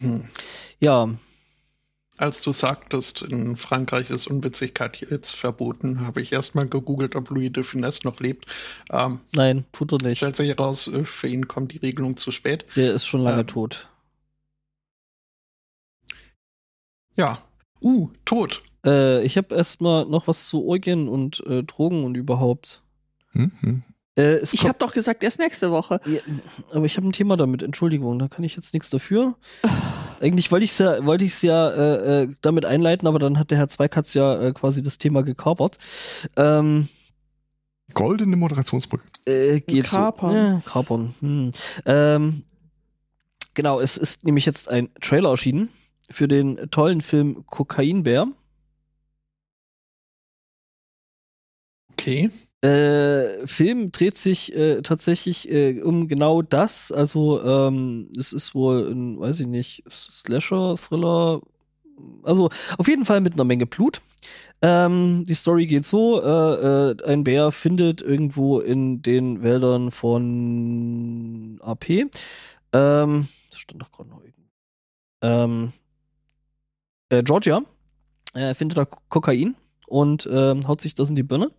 hm. Ja, Als du sagtest, in Frankreich ist Unwitzigkeit jetzt verboten, habe ich erstmal gegoogelt, ob Louis de Funès noch lebt. Ähm, nein, tut er nicht. stellt sich heraus, äh, für ihn kommt die Regelung zu spät. Der ist schon lange Ähm. tot. Ja. Uh, tot. Äh, ich habe erstmal noch was zu Orgien und äh, Drogen und überhaupt. Mhm. Äh, Ich habe doch gesagt, erst nächste Woche. Ja, aber ich habe ein Thema damit, Entschuldigung, da kann ich jetzt nichts dafür. Eigentlich wollte ich es ja, wollte ich's ja äh, äh, damit einleiten, aber dann hat der Herr Zweikatz ja äh, quasi das Thema gekapert. Ähm, Goldene Moderationsbrücke. äh, geht Kapern. so. Ja, kapern. Hm. Ähm, genau, es ist nämlich jetzt ein Trailer erschienen für den tollen Film Kokainbär. Okay. Äh, Film dreht sich äh, tatsächlich äh, um genau das. Also ähm, es ist wohl ein, weiß ich nicht, Slasher, Thriller. Also auf jeden Fall mit einer Menge Blut. Ähm, die Story geht so: äh, äh, Ein Bär findet irgendwo in den Wäldern von AP. Ähm, das stand doch gerade noch irgendwo. Ähm, äh, Georgia. Findet da Ko- Kokain und ähm, haut sich das in die Birne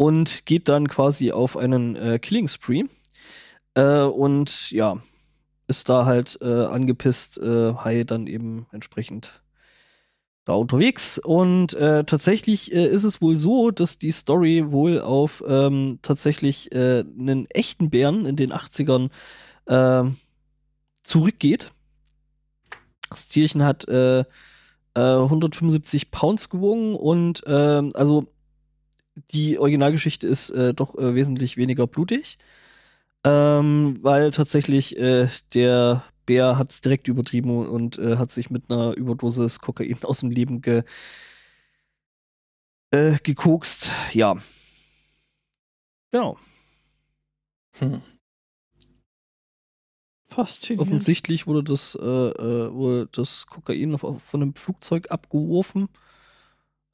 und geht dann quasi auf einen äh, Killing Spree äh, und ja, ist da halt äh, angepisst, äh, Hai dann eben entsprechend da unterwegs und äh, tatsächlich äh, ist es wohl so, dass die Story wohl auf ähm, tatsächlich äh, einen echten Bären in den 80ern ähm, zurückgeht. Das Tierchen hat äh, äh, 175 Pounds gewogen und ähm, also die Originalgeschichte ist äh, doch äh, wesentlich weniger blutig, ähm, weil tatsächlich äh, der Bär hat es direkt übertrieben und äh, hat sich mit einer Überdosis Kokain aus dem Leben ge äh, gekokst. Ja. Genau. Hm. Faszinierend. Offensichtlich wurde das, äh, wurde das Kokain auf, auf, von einem Flugzeug abgeworfen.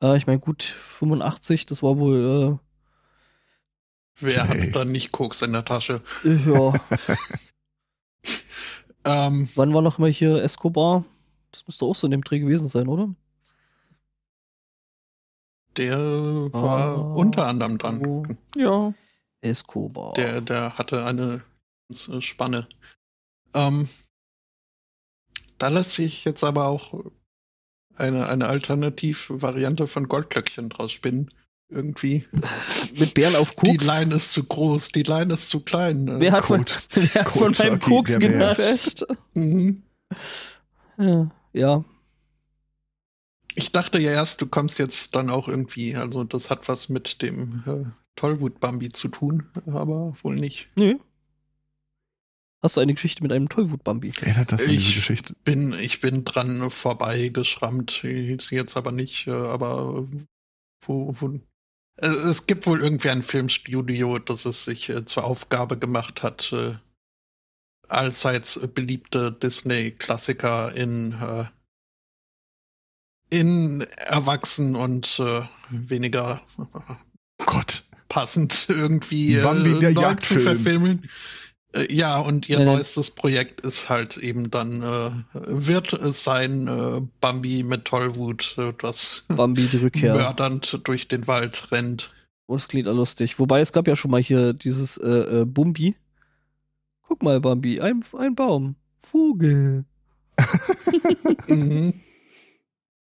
Äh, ich meine, gut, 85, das war wohl, Wer Hey. hat da nicht Koks in der Tasche? äh, äh, ja, Ähm, wann war noch mal hier Escobar? Das müsste auch so in dem Dreh gewesen sein, oder? der war Ah. unter anderem dran. Oh. Ja. Escobar. Der, der hatte eine äh, Spanne. Ähm, da lässt sich jetzt aber auch eine, eine Alternativvariante von Goldglöckchen draus spinnen. Irgendwie. Mit Bären auf Die Koks. Line ist zu groß, die Line ist zu klein. Äh, Wer hat von, wer hat von Code meinem Koks genascht? Mhm. Ja. ja. Ich dachte ja erst, du kommst jetzt dann auch irgendwie, also das hat was mit dem äh, Tollwut-Bambi zu tun, aber wohl nicht. Nö. Hast du eine Geschichte mit einem Tollwut-Bambi? Erinnert das an diese Ich Geschichte? bin, ich bin dran vorbeigeschrammt, ist jetzt aber nicht, äh, aber wo, wo, es gibt wohl irgendwie ein Filmstudio, das es sich äh, zur Aufgabe gemacht hat, äh, allseits beliebte Disney-Klassiker in, in erwachsen und weniger Gott. passend irgendwie Bambi, der neu Jagdfilm. zu verfilmen. Äh, ja, und ihr ja. neuestes Projekt ist halt eben dann, äh, wird es sein, äh, Bambi mit Tollwut, äh, das Bambi, die Rückkehr. mördernd durch den Wald rennt. Oh, das klingt ja lustig. Wobei es gab ja schon mal hier dieses äh, äh, Bumbi. Guck mal, Bambi, ein, ein Baum. Vogel. mhm.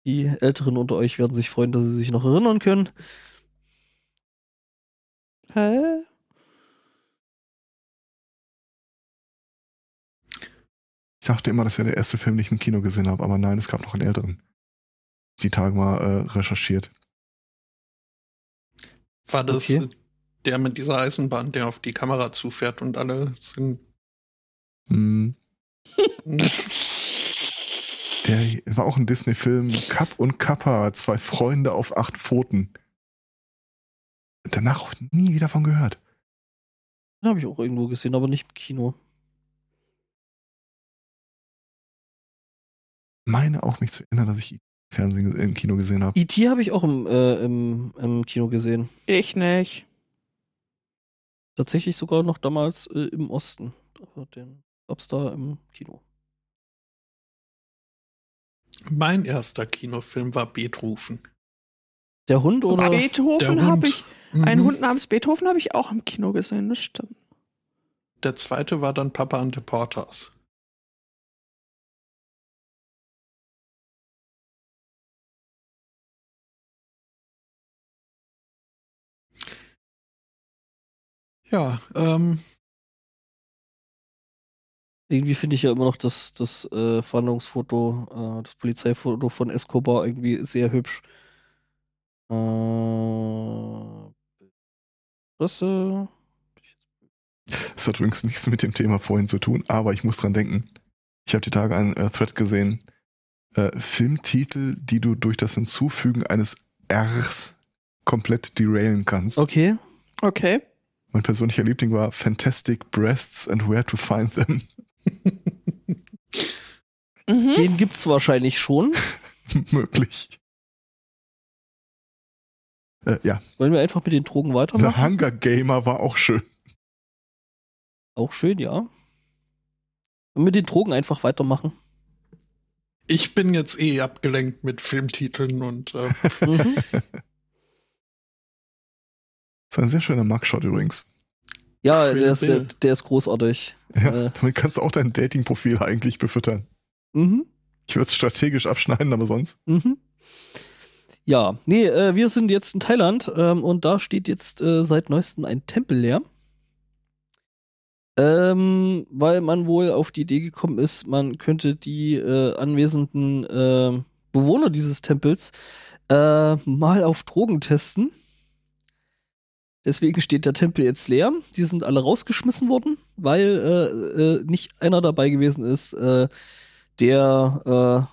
Die Älteren unter euch werden sich freuen, dass sie sich noch erinnern können. Hä? Dachte immer, das wäre der erste Film, den ich im Kino gesehen habe, aber nein, es gab noch einen älteren. Die Tage mal äh, recherchiert. War das Okay. der mit dieser Eisenbahn, der auf die Kamera zufährt und alle sind. Hm, der war auch ein Disney-Film. Kapp und Kappa, zwei Freunde auf acht Pfoten. Danach auch nie wieder von gehört. Den habe ich auch irgendwo gesehen, aber nicht im Kino. Meine auch mich zu erinnern, dass ich Fernsehen im Kino gesehen habe. E.T. habe ich auch im, äh, im, im Kino gesehen. Ich nicht. Tatsächlich sogar noch damals äh, im Osten. Also Den gab's da im Kino. Mein erster Kinofilm war Beethoven. Der Hund oder? Der Beethoven habe Hund. ich, einen Mhm. Hund namens Beethoven habe ich auch im Kino gesehen, das stimmt. Der zweite war dann Papa and the Porters. Ja, ähm, Irgendwie finde ich ja immer noch das, das äh, Fahndungsfoto, äh, das Polizeifoto von Escobar irgendwie sehr hübsch. Äh, das, äh, Das hat übrigens nichts mit dem Thema vorhin zu tun, aber ich muss dran denken. Ich habe die Tage einen äh, Thread gesehen. Äh, Filmtitel, die du durch das Hinzufügen eines Rs komplett derailen kannst. okay. Okay. Mein persönlicher Liebling war Fantastic Breasts and Where to Find Them. Mhm. Den gibt's wahrscheinlich schon. Möglich. Äh, ja, Wollen wir einfach mit den Drogen The weitermachen? Hunger Gamer war auch schön. Auch schön, ja. Und mit den Drogen einfach weitermachen. ich bin jetzt eh abgelenkt mit Filmtiteln und äh, Mhm. Das ist ein sehr schöner Mugshot übrigens. Ja, der ist, der, der ist großartig. Ja, Äh. damit kannst du auch dein Dating-Profil eigentlich befüttern. Mhm. Ich würde es strategisch abschneiden, aber sonst. Mhm. Ja, nee, äh, wir sind jetzt in Thailand ähm, und da steht jetzt äh, seit neuestem ein Tempel leer. Ähm, weil man wohl auf die Idee gekommen ist, man könnte die äh, anwesenden äh, Bewohner dieses Tempels äh, mal auf Drogen testen. Deswegen steht der Tempel jetzt leer. Die sind alle rausgeschmissen worden, weil äh, äh, nicht einer dabei gewesen ist, äh, der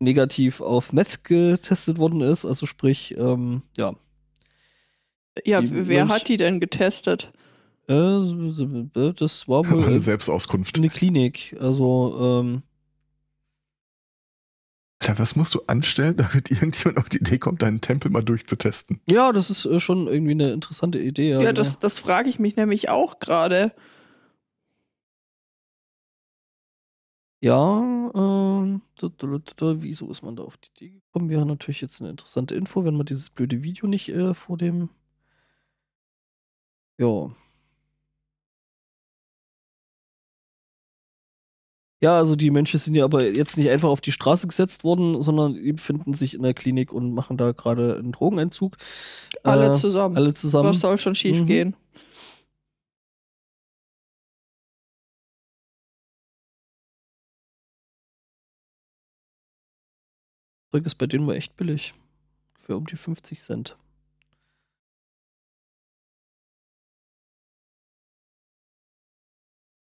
äh, negativ auf Meth getestet worden ist. Also sprich, ähm, ja. Ja, Die wer Mönch- hat die denn getestet? Äh, das war wohl Selbstauskunft. eine Klinik. Also, ähm, Alter, was musst du anstellen, damit irgendjemand auf die Idee kommt, deinen Tempel mal durchzutesten? ja, das ist äh, schon irgendwie eine interessante Idee. Ja, genau. das, das frage ich mich nämlich auch gerade. Ja, ähm, da, wieso ist man da auf die Idee gekommen? Wäre natürlich jetzt eine interessante Info, wenn man dieses blöde Video nicht äh, vor dem. Ja. Ja, also die Mönche sind ja aber jetzt nicht einfach auf die Straße gesetzt worden, sondern die befinden sich in der Klinik und machen da gerade einen Drogenentzug. Alle Äh, zusammen. Alle zusammen. Was soll schon schief Mhm. gehen? Zeug ist bei denen wohl echt billig. Für um die 50 Cent.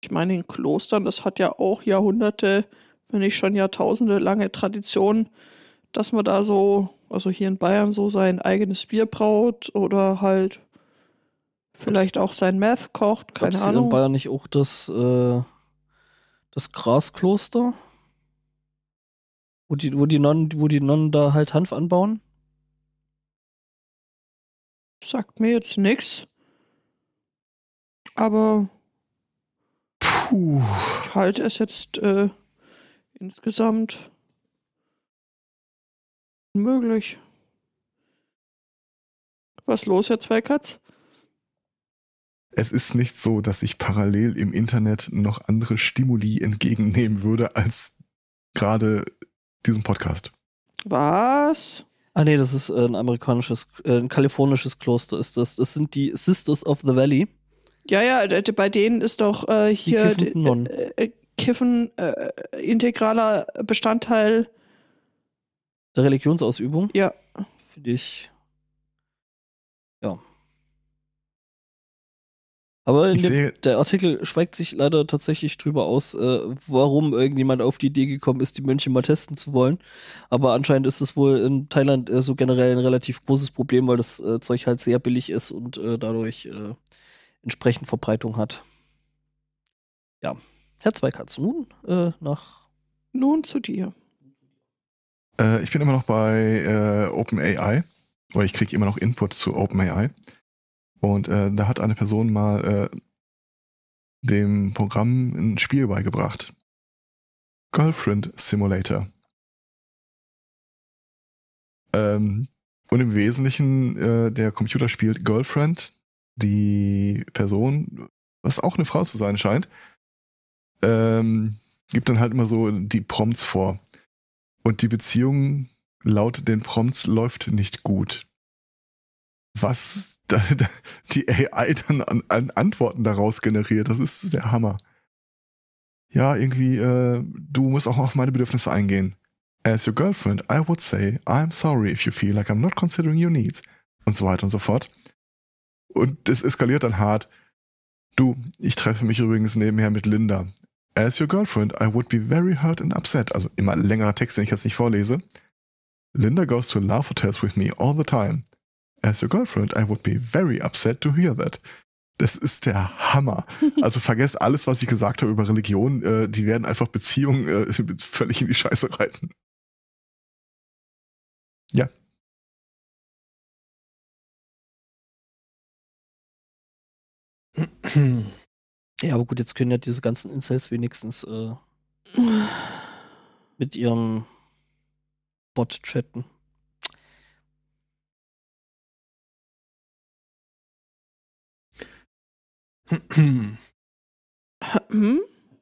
Ich meine, in Klostern, das hat ja auch Jahrhunderte, wenn nicht schon Jahrtausende lange Tradition, dass man da so, also hier in Bayern so sein eigenes Bier braut oder halt vielleicht auch sein Meth kocht, keine Ahnung. in Bayern nicht auch das, äh, das Graskloster? Wo die, wo die Nonnen, wo die Nonnen da halt Hanf anbauen? Sagt mir jetzt nix. Aber Puh. ich halte es jetzt äh, insgesamt unmöglich. Was los, Herr Zweikatz? Es ist nicht so, dass ich parallel im Internet noch andere Stimuli entgegennehmen würde als gerade diesen Podcast. Was? Ah nee, das ist ein amerikanisches, äh, ein kalifornisches Kloster ist das. Das sind die Sisters of the Valley. Ja, ja, bei denen ist doch äh, hier äh, äh, Kiffen äh, integraler Bestandteil. Der Religionsausübung. Ja. Finde ich. Ja. Aber dem, der Artikel schweigt sich leider tatsächlich drüber aus, äh, warum irgendjemand auf die Idee gekommen ist, die Mönche mal testen zu wollen. Aber anscheinend ist es wohl in Thailand äh, so generell ein relativ großes Problem, weil das äh, Zeug halt sehr billig ist und äh, dadurch äh, entsprechend Verbreitung hat. Ja. Herr Zweikatz, nun äh, nach. Nun zu dir. äh, ich bin immer noch bei äh, OpenAI oder ich kriege immer noch Input zu OpenAI. Und äh, da hat eine Person mal äh, dem Programm ein Spiel beigebracht. Girlfriend Simulator. Ähm, und im Wesentlichen, äh, der Computer spielt Girlfriend, die Person, was auch eine Frau zu sein scheint, ähm, gibt dann halt immer so die Prompts vor. Und die Beziehung laut den Prompts läuft nicht gut. Was die AI dann an, an Antworten daraus generiert, das ist der Hammer. Ja, irgendwie, äh, du musst auch auf meine Bedürfnisse eingehen. As your girlfriend, I would say, I'm sorry if you feel like I'm not considering your needs. Und so weiter und so fort. Und das eskaliert dann hart. Du, ich treffe mich übrigens nebenher mit Linda. As your girlfriend, I would be very hurt and upset. Also immer längerer Text, den ich jetzt nicht vorlese. Linda goes to love hotels with me all the time. As your girlfriend, I would be very upset to hear that. Das ist der Hammer. Also vergesst alles, was ich gesagt habe über Religion. Äh, die werden einfach Beziehungen äh, völlig in die Scheiße reiten. Ja. Ja, aber gut, jetzt können ja diese ganzen Incels wenigstens äh, mit ihrem Bot chatten. Hm?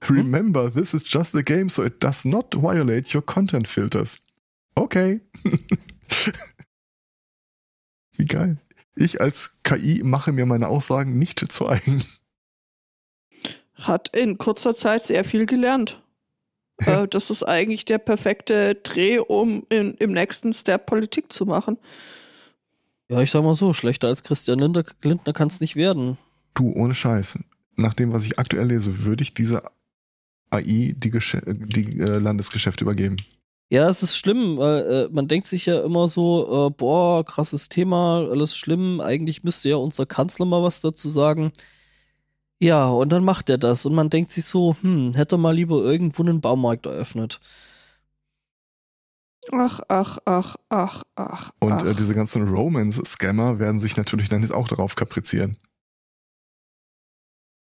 Remember, this is just a game, so it does not violate your content filters. Okay. Wie geil. Ich als KI mache mir meine Aussagen nicht zu eigen. Hat in kurzer Zeit sehr viel gelernt. äh, das ist eigentlich der perfekte Dreh, um in, im nächsten Step Politik zu machen. Ja, ich sag mal so, schlechter als Christian Lindner, Lindner kann es nicht werden. Du, ohne Scheiß. Nach dem, was ich aktuell lese, würde ich dieser AI die, Gesche die äh, Landesgeschäfte übergeben. Ja, es ist schlimm, weil äh, man denkt sich ja immer so, äh, boah, krasses Thema, alles schlimm, eigentlich müsste ja unser Kanzler mal was dazu sagen. Ja, und dann macht er das und man denkt sich so, hm, hätte er mal lieber irgendwo einen Baumarkt eröffnet. Ach, ach, ach, ach, ach. Und äh, diese ganzen Romance-Scammer werden sich natürlich dann jetzt auch darauf kaprizieren.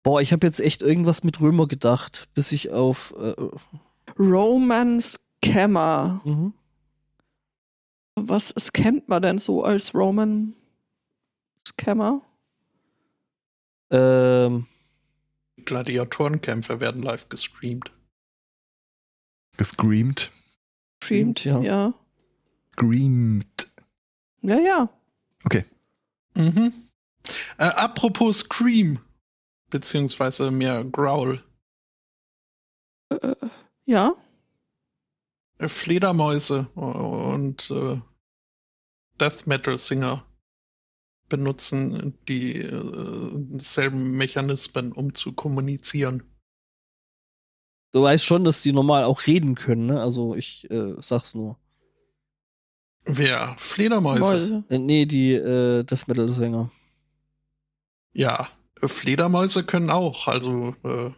Boah, ich habe jetzt echt irgendwas mit Römer gedacht, bis ich auf. Äh, Scammer. mhm. Was scammt man denn so als Roman Scammer? ähm, Gladiatorenkämpfe werden live gestreamt. Gescreamed. Streamt, ja. ja. Screamed. Ja, ja. Mhm. Äh, apropos Scream, beziehungsweise mehr Growl. Äh, ja. Äh, Fledermäuse und äh, Death Metal Singer benutzen die äh, selben Mechanismen, um zu kommunizieren. Du weißt schon, dass die normal auch reden können, ne? Also ich äh, sag's nur. Wer? Fledermäuse? Mäuse. Äh, nee, die äh, Death Metal Sänger. Ja, äh, Fledermäuse können auch, also äh,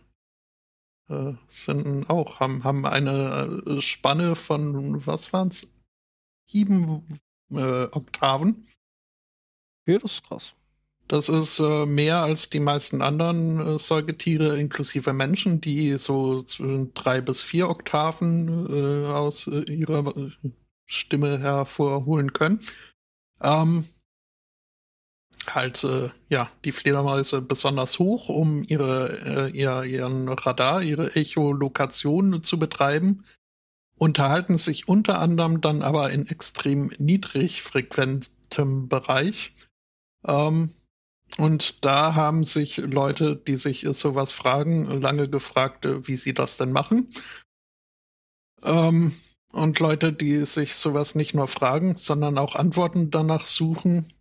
äh, sind auch, haben, haben eine äh, Spanne von, was waren's? Sieben äh, Oktaven. Okay, das ist krass. Das ist äh, mehr als die meisten anderen äh, Säugetiere, inklusive Menschen, die so zwischen drei bis vier Oktaven aus ihrer Stimme hervorholen können. Ähm, halt, äh, ja, die Fledermäuse besonders hoch, um ihre, äh, ihr, ihren Radar, ihre Echolokation zu betreiben, unterhalten sich unter anderem dann aber in extrem niedrigfrequentem Bereich. Ähm, und da haben sich Leute, die sich sowas fragen, lange gefragt, äh, wie sie das denn machen. Ähm, und Leute, die sich sowas nicht nur fragen, sondern auch Antworten danach suchen,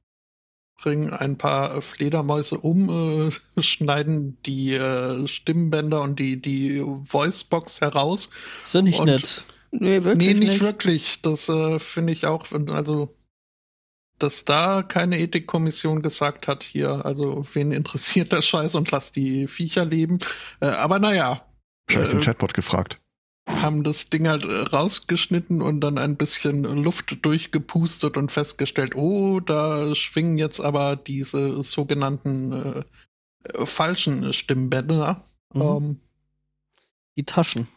bringen ein paar Fledermäuse um, äh, schneiden die äh, Stimmbänder und die, die Voicebox heraus. Ist ja nicht Und- nett. Nee, wirklich nee, nicht, nicht. wirklich. Das äh, finde ich auch, also, dass da keine Ethikkommission gesagt hat, hier, also, wen interessiert der Scheiß und lass die Viecher leben. Äh, aber naja, Scheiß Äh, den Chatbot gefragt. Haben das Ding halt äh, rausgeschnitten und dann ein bisschen Luft durchgepustet und festgestellt, oh, da schwingen jetzt aber diese sogenannten äh, äh, falschen Stimmbänder. Mhm. Ähm, Die Taschen.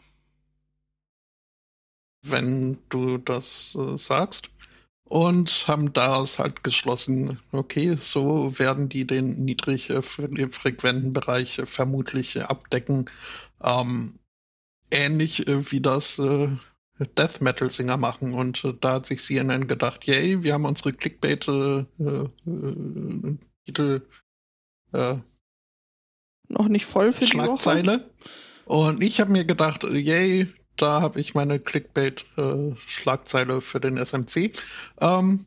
wenn du das äh, sagst. Und haben daraus halt geschlossen, okay, so werden die den niedrig äh, fre- frequenten Bereich vermutlich abdecken. Ähm, ähnlich äh, wie das äh, Death Metal Singer machen. Und äh, da hat sich CNN gedacht, yay, wir haben unsere Clickbait äh, äh, äh, Titel äh, Noch nicht voll für die Woche. Schlagzeile. Und ich habe mir gedacht, yay, da habe ich meine Clickbait-Schlagzeile für den SMC. Ähm,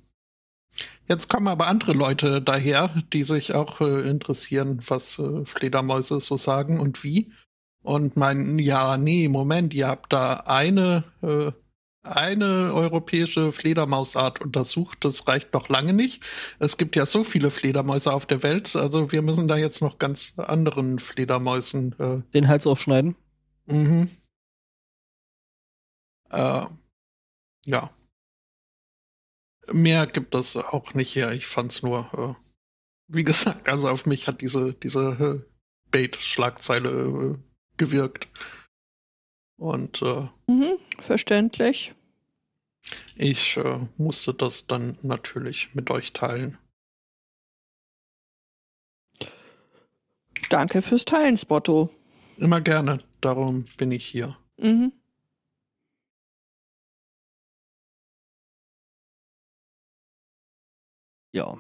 jetzt kommen aber andere Leute daher, die sich auch äh, interessieren, was äh, Fledermäuse so sagen und wie. Und meinen, ja, nee, Moment, ihr habt da eine, äh, eine europäische Fledermausart untersucht, das reicht noch lange nicht. Es gibt ja so viele Fledermäuse auf der Welt, also wir müssen da jetzt noch ganz anderen Fledermäusen äh, Den Hals aufschneiden. Mhm. Äh, ja. Mehr gibt es auch nicht hier. Ich fand's nur, äh, wie gesagt, also auf mich hat diese, diese äh, Bait-Schlagzeile äh, gewirkt. Und äh, Mhm, verständlich. ich äh, musste das dann natürlich mit euch teilen. Danke fürs Teilen, Spotto. Immer gerne, darum bin ich hier. Mhm. Ja.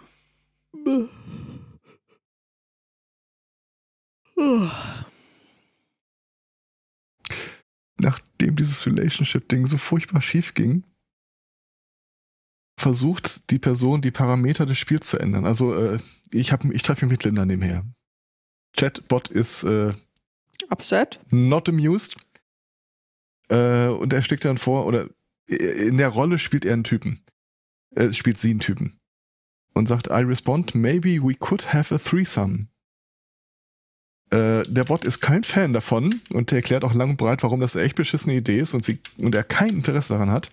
Nachdem dieses Relationship-Ding so furchtbar schief ging, versucht die Person, die Parameter des Spiels zu ändern. Also äh, ich, hab- ich treffe mich mit Linda nebenher. Chatbot ist äh, Upset. not amused. Äh, und er schlägt dann vor, oder in der Rolle spielt er einen Typen. Äh, spielt sie einen Typen. Und sagt, I respond, maybe we could have a threesome. Äh, der Bot ist kein Fan davon und erklärt auch lang und breit, warum das eine echt beschissene Idee ist und, sie, und er kein Interesse daran hat.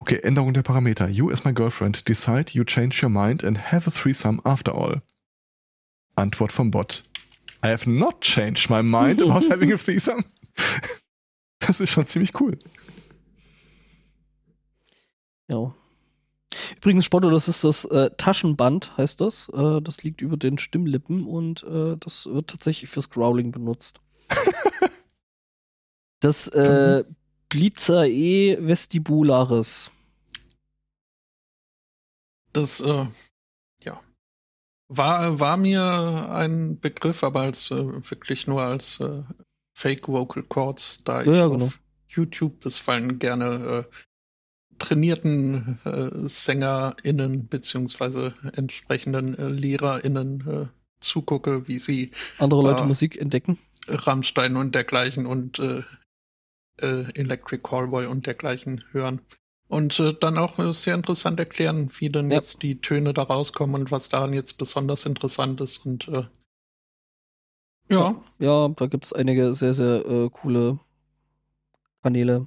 Okay, Änderung der Parameter. You as my girlfriend decide you change your mind and have a threesome after all. Antwort vom Bot. I have not changed my mind about having a threesome. Das ist schon ziemlich cool. Ja. Übrigens, Spotto, das ist das äh, Taschenband, heißt das. Äh, das liegt über den Stimmlippen und äh, das wird tatsächlich fürs Growling benutzt. das äh, Blitzer E vestibularis. Das, äh, ja, war, war mir ein Begriff, aber als äh, wirklich nur als äh, Fake Vocal Chords, da ich Ja, ja, auf genau. YouTube bisweilen gerne äh, trainierten äh, SängerInnen beziehungsweise entsprechenden äh, LehrerInnen äh, zugucke, wie sie Andere Leute Ah. Musik entdecken. Rammstein und dergleichen und äh, äh, Electric Callboy und dergleichen hören. Und äh, dann auch äh, sehr interessant erklären, wie denn Ja. jetzt die Töne da rauskommen und was daran jetzt besonders interessant ist. Und äh, ja, Ja, da gibt's einige sehr, sehr äh, coole Kanäle.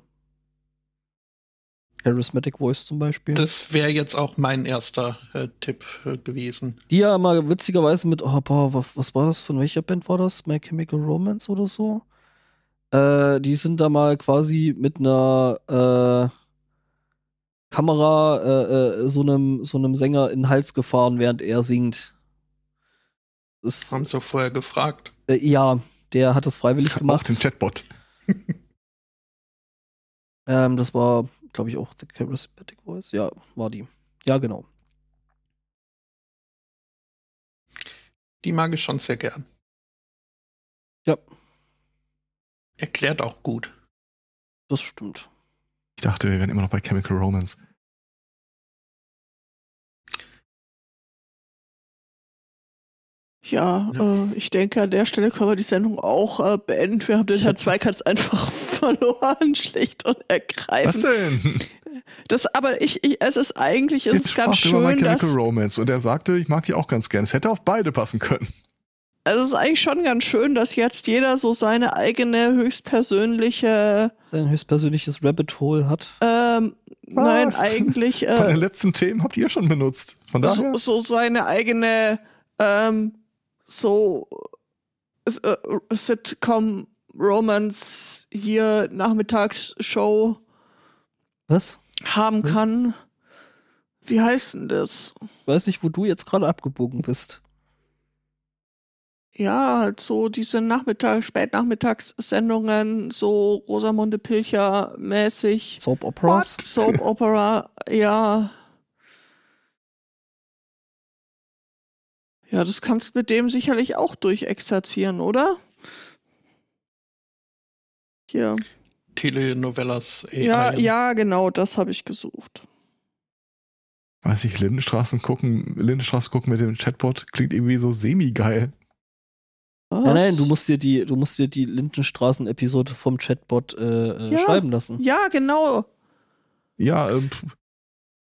Charismatic Voice zum Beispiel. das wäre jetzt auch mein erster äh, Tipp äh, gewesen. Die ja immer witzigerweise mit, oh, boah, was, was war das? Von welcher Band war das? My Chemical Romance oder so? Äh, die sind da mal quasi mit einer äh, Kamera äh, äh, so einem so einem Sänger in den Hals gefahren, während er singt. Das, Haben sie vorher gefragt. äh, ja, der hat das freiwillig Auch gemacht. den Chatbot. Ähm, das war, glaube ich, auch The Charismatic Voice. Ja, war die. Ja, genau. Die mag ich schon sehr gern. Ja. Erklärt auch gut. Das stimmt. Ich dachte, wir wären immer noch bei Chemical Romance. Ja, Ja. Äh, ich denke, an der Stelle können wir die Sendung auch äh, beenden. Wir haben den Herrn Zweikatz einfach verloren, schlicht und Was ergreifend. denn? Das, aber ich, ich, es ist eigentlich, es Jetzt ist ganz sprach über My schön, Chemical dass, Romance und er sagte, ich mag die auch ganz gern. Es hätte auf beide passen können. es ist eigentlich schon ganz schön, dass jetzt jeder so seine eigene höchstpersönliche, Sein höchstpersönliches Rabbit Hole hat. ähm, nein, Was? eigentlich, Von den äh, letzten Themen habt ihr schon benutzt. Von daher. so, so seine eigene, ähm, so äh, Sitcom Romance hier Nachmittagsshow Was? haben Hm? kann. Wie heißt denn das? Weiß nicht, wo du jetzt gerade abgebogen bist. Ja, halt so diese Nachmittag, Spätnachmittagssendungen, so Rosamunde Pilcher mäßig. Soap Operas. Soap Opera, ja. Ja, das kannst mit dem sicherlich auch durchexerzieren, oder? Hier. Telenovelas AI. Ja, ja, genau, das habe ich gesucht. Weiß ich, Lindenstraßen gucken, Lindenstraße gucken mit dem Chatbot klingt irgendwie so semi-geil. Nein, nein, du musst dir die, du musst dir die Lindenstraßen-Episode vom Chatbot äh, äh, Ja. schreiben lassen. Ja, genau. Ja, ähm,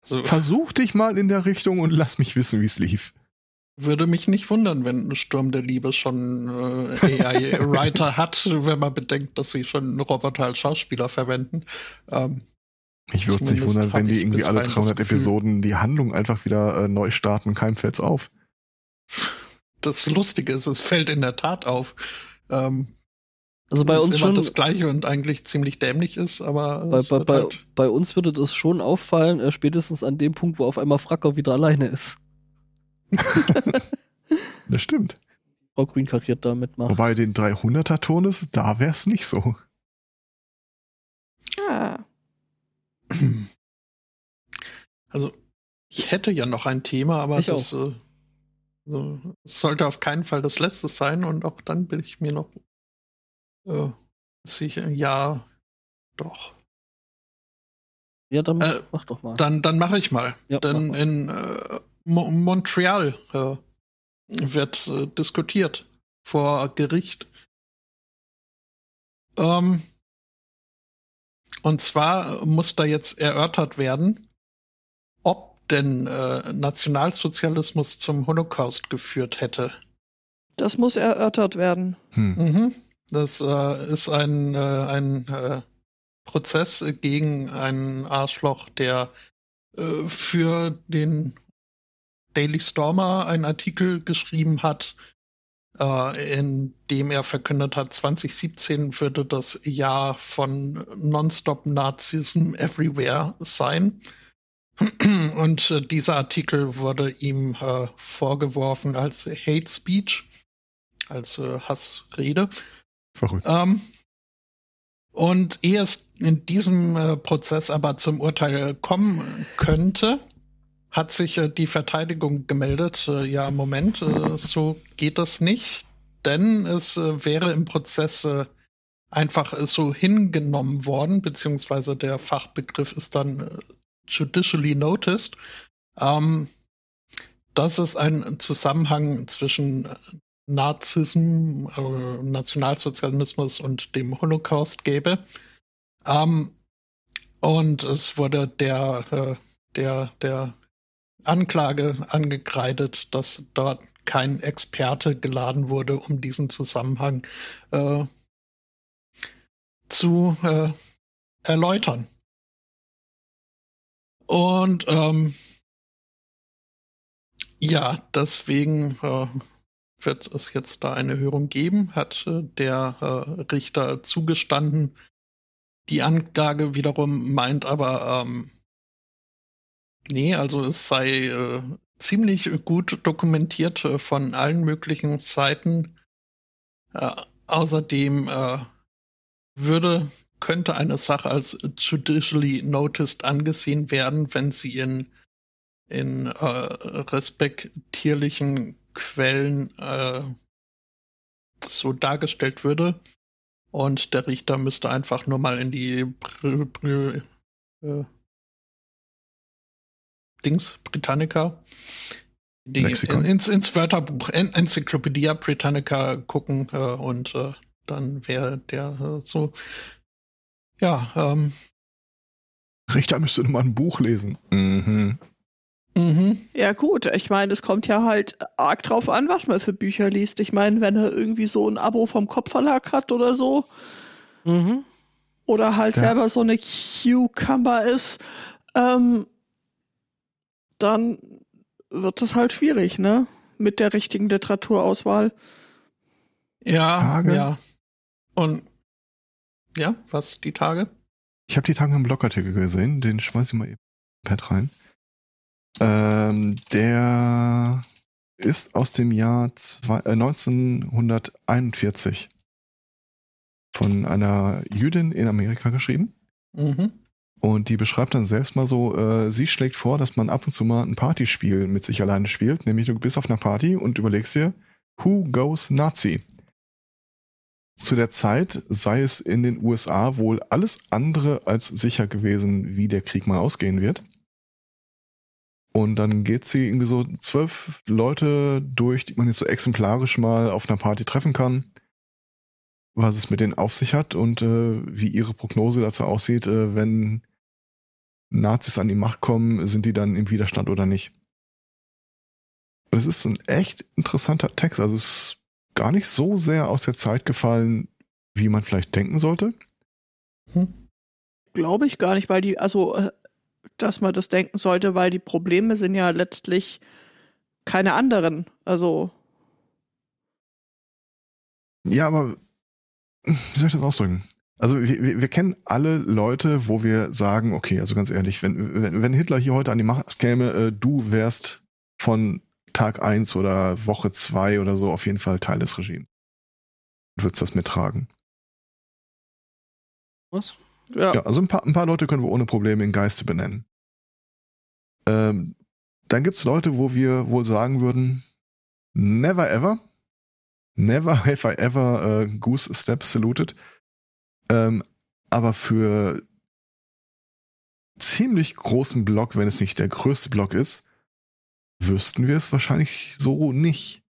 Also, versuch dich mal in der Richtung und lass mich wissen, wie es lief. Würde mich nicht wundern, wenn Sturm der Liebe schon äh, AI-Writer hat, wenn man bedenkt, dass sie schon Roboter als Schauspieler verwenden. Ähm, Mich würde es nicht wundern, wenn die ich irgendwie alle bisweilen das 300 Gefühl. Episoden die Handlung einfach wieder äh, neu starten und keinem fällt's auf. das Lustige ist, es fällt in der Tat auf. Ähm, Also bei dass uns immer schon, das Gleiche und eigentlich ziemlich dämlich ist, aber bei, bei, bei, halt, bei uns würde das schon auffallen, äh, spätestens an dem Punkt, wo auf einmal Fracker wieder alleine ist. Das stimmt. Frau Grün kariert da mitmacht. Wobei den 300er Ton ist, da wär's nicht so. Ah. also ich hätte ja noch ein Thema, aber Ich das äh, so, es sollte auf keinen Fall das letzte sein und auch dann bin ich mir noch äh, sicher, ja, doch. Ja, dann Äh, mach doch mal. Dann, dann mache ich mal. Ja, Denn mach mal. in äh, Mo Montreal äh, wird äh, diskutiert vor Gericht. Ähm, und zwar muss da jetzt erörtert werden, ob denn äh, Nationalsozialismus zum Holocaust geführt hätte. Das muss erörtert werden. Hm. Mhm. Das äh, ist ein, äh, ein äh, Prozess gegen einen Arschloch, der äh, für den Daily Stormer einen Artikel geschrieben hat, äh, in dem er verkündet hat, 2017 würde das Jahr von Nonstop Nazism Everywhere sein. Und äh, dieser Artikel wurde ihm äh, vorgeworfen als Hate Speech, als äh, Hassrede. Verrückt. Ähm, und ehe es in diesem äh, Prozess aber zum Urteil kommen könnte, hat sich äh, die Verteidigung gemeldet, äh, ja, Moment, äh, so geht das nicht, denn es äh, wäre im Prozess äh, einfach äh, so hingenommen worden, beziehungsweise der Fachbegriff ist dann judicially noticed, ähm, dass es einen Zusammenhang zwischen Nazismus, äh, Nationalsozialismus und dem Holocaust gäbe. Ähm, und es wurde der, der, der Anklage angekreidet, dass dort kein Experte geladen wurde, um diesen Zusammenhang äh, zu äh, erläutern. Und ähm, ja, deswegen äh, wird es jetzt da eine Hörung geben, hat äh, der äh, Richter zugestanden. Die Anklage wiederum meint aber, ähm, nee, also es sei äh, ziemlich gut dokumentiert äh, von allen möglichen Seiten. Äh, außerdem äh, würde, könnte eine Sache als judicially noticed angesehen werden, wenn sie in, in äh, respektierlichen Quellen äh, so dargestellt würde. Und der Richter müsste einfach nur mal in die äh, Dings Britannica die, in, ins, ins Wörterbuch en Enzyklopädie Britannica gucken äh, und äh, dann wäre der äh, so ja ähm, Richter müsste nur mal ein Buch lesen. Mhm. Mhm. Ja, gut. Ich meine, es kommt ja halt arg drauf an, was man für Bücher liest. Ich meine, wenn er irgendwie so ein Abo vom Kopfverlag hat oder so. Mhm. Oder halt ja. selber so eine Cucumber ist, ähm, dann wird es halt schwierig, ne? Mit der richtigen Literaturauswahl. Ja, Tage. ja. Und ja, was die Tage? Ich habe die Tage im Blogartikel gesehen, den schmeiß ich mal eben Pad rein. Ähm, der ist aus dem Jahr zwei, äh, 1941 von einer Jüdin in Amerika geschrieben. Mhm. Und die beschreibt dann selbst mal so, äh, sie schlägt vor, dass man ab und zu mal ein Partyspiel mit sich alleine spielt, nämlich du bist auf einer Party und überlegst dir, who goes Nazi? Zu der Zeit sei es in den USA wohl alles andere als sicher gewesen, wie der Krieg mal ausgehen wird. Und dann geht sie irgendwie so zwölf Leute durch, die man jetzt so exemplarisch mal auf einer Party treffen kann, was es mit denen auf sich hat und äh, wie ihre Prognose dazu aussieht, äh, wenn Nazis an die Macht kommen, sind die dann im Widerstand oder nicht. Und es ist ein echt interessanter Text. Also es ist gar nicht so sehr aus der Zeit gefallen, wie man vielleicht denken sollte. Hm. Glaube ich gar nicht, weil die, also äh, dass man das denken sollte, weil die Probleme sind ja letztlich keine anderen. Also. Ja, aber wie soll ich das ausdrücken? Also wir, wir kennen alle Leute, wo wir sagen, okay, also ganz ehrlich, wenn, wenn, wenn Hitler hier heute an die Macht käme, äh, du wärst von Tag eins oder Woche zwei oder so auf jeden Fall Teil des Regimes. Du würdest das mittragen. Was? Ja. ja, also ein paar, ein paar Leute können wir ohne Probleme in Geiste benennen. Ähm, dann gibt's Leute, wo wir wohl sagen würden, never ever, never have I ever uh, Goose Step saluted. Ähm, aber für ziemlich großen Block, wenn es nicht der größte Block ist, wüssten wir es wahrscheinlich so nicht.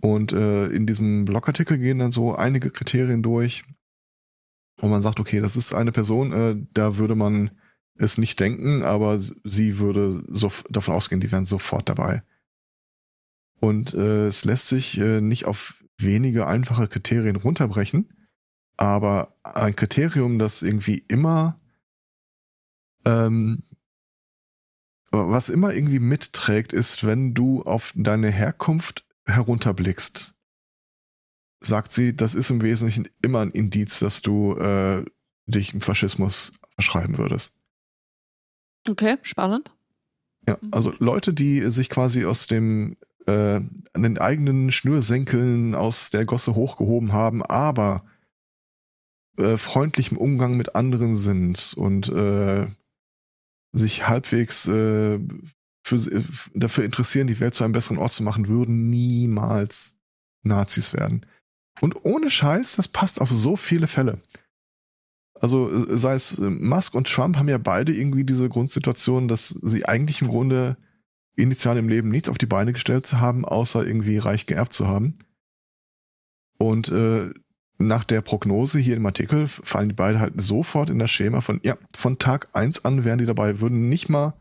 Und äh, in diesem Blogartikel gehen dann so einige Kriterien durch, und man sagt, okay, das ist eine Person, äh, da würde man es nicht denken, aber sie würde so davon ausgehen, die wären sofort dabei. Und äh, es lässt sich äh, nicht auf wenige einfache Kriterien runterbrechen, aber ein Kriterium, das irgendwie immer, ähm, was immer irgendwie mitträgt, ist, wenn du auf deine Herkunft herunterblickst, sagt sie, das ist im Wesentlichen immer ein Indiz, dass du äh, dich im Faschismus verschreiben würdest. Okay, spannend. Ja, mhm. also Leute, die sich quasi aus dem äh, an den eigenen Schnürsenkeln aus der Gosse hochgehoben haben, aber äh, freundlich im Umgang mit anderen sind und äh, sich halbwegs äh, für, dafür interessieren, die Welt zu einem besseren Ort zu machen, würden niemals Nazis werden. Und ohne Scheiß, das passt auf so viele Fälle. Also äh, sei es äh, Musk und Trump haben ja beide irgendwie diese Grundsituation, dass sie eigentlich im Grunde initial im Leben nichts auf die Beine gestellt haben, außer irgendwie reich geerbt zu haben. Und äh, nach der Prognose hier im Artikel fallen die beide halt sofort in das Schema von, ja, von Tag eins an wären die dabei, würden nicht mal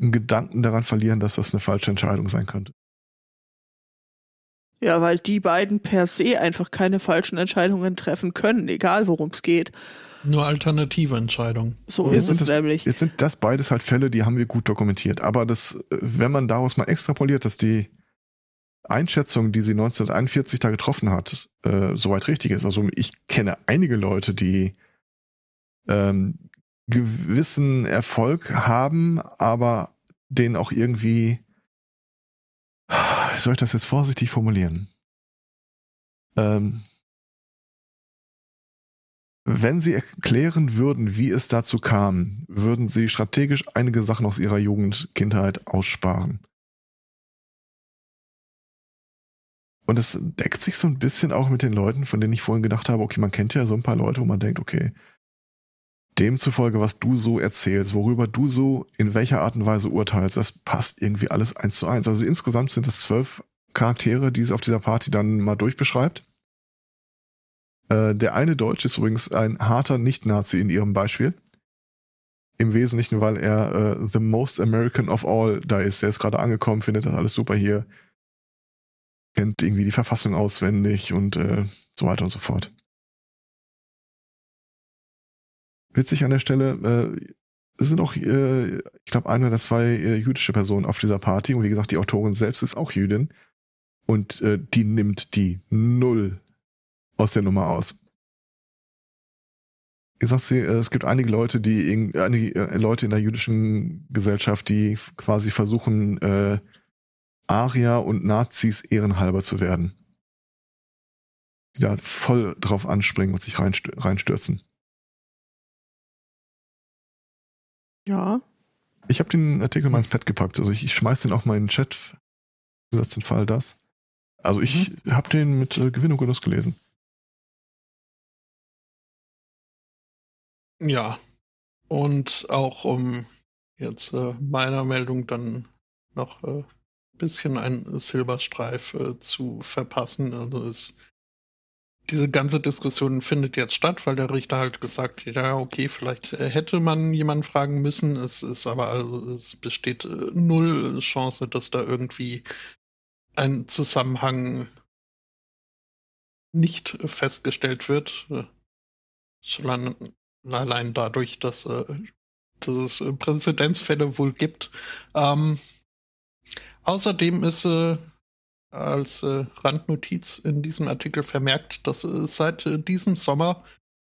einen Gedanken daran verlieren, dass das eine falsche Entscheidung sein könnte. Ja, weil die beiden per se einfach keine falschen Entscheidungen treffen können, egal worum es geht. Nur alternative Entscheidungen. So Jetzt ist sind es das- nämlich. Jetzt sind das beides halt Fälle, die haben wir gut dokumentiert. Aber das, äh, wenn man daraus mal extrapoliert, dass die Einschätzung, die sie 1941 da getroffen hat, äh, soweit richtig ist. Also ich kenne einige Leute, die ähm, gewissen Erfolg haben, aber den auch irgendwie, wie soll ich das jetzt vorsichtig formulieren? Ähm, wenn sie erklären würden, wie es dazu kam, würden sie strategisch einige Sachen aus ihrer Jugend, Kindheit aussparen. Und es deckt sich so ein bisschen auch mit den Leuten, von denen ich vorhin gedacht habe, okay, man kennt ja so ein paar Leute, wo man denkt, okay, demzufolge, was du so erzählst, worüber du so in welcher Art und Weise urteilst, das passt irgendwie alles eins zu eins. Also insgesamt sind es zwölf Charaktere, die es auf dieser Party dann mal durchbeschreibt. Äh, der eine Deutsche ist übrigens ein harter Nicht-Nazi in ihrem Beispiel. Im Wesentlichen, weil er äh, the most American of all da ist. Der ist gerade angekommen, findet das alles super hier. Kennt irgendwie die Verfassung auswendig und äh, so weiter und so fort. Witzig an der Stelle, äh, es sind auch, äh, ich glaube, eine oder zwei äh, jüdische Personen auf dieser Party. Und wie gesagt, die Autorin selbst ist auch Jüdin. Und äh, die nimmt die Null aus der Nummer aus. Wie gesagt, sie, äh, es gibt einige Leute, die irg- einige äh, Leute in der jüdischen Gesellschaft, die quasi versuchen, äh, Arier und Nazis ehrenhalber zu werden. Die da voll drauf anspringen und sich reinstürzen. Ja. Ich habe den Artikel mal ins Pad gepackt. Also ich, ich schmeiß den auch mal in den Chat. Gesetzt den Fall das. Also ich habe den mit äh, Gewinn und Genuss gelesen. Ja. Und auch um jetzt äh, meiner Meldung dann noch äh, bisschen einen Silberstreif äh, zu verpassen. Also es, diese ganze Diskussion findet jetzt statt, weil der Richter halt gesagt hat, ja, okay, vielleicht äh, hätte man jemanden fragen müssen. Es ist aber also, es besteht äh, null Chance, dass da irgendwie ein Zusammenhang nicht festgestellt wird. Schon allein dadurch, dass, äh, dass es Präzedenzfälle wohl gibt. Ähm, außerdem ist äh, als äh, Randnotiz in diesem Artikel vermerkt, dass äh, seit äh, diesem Sommer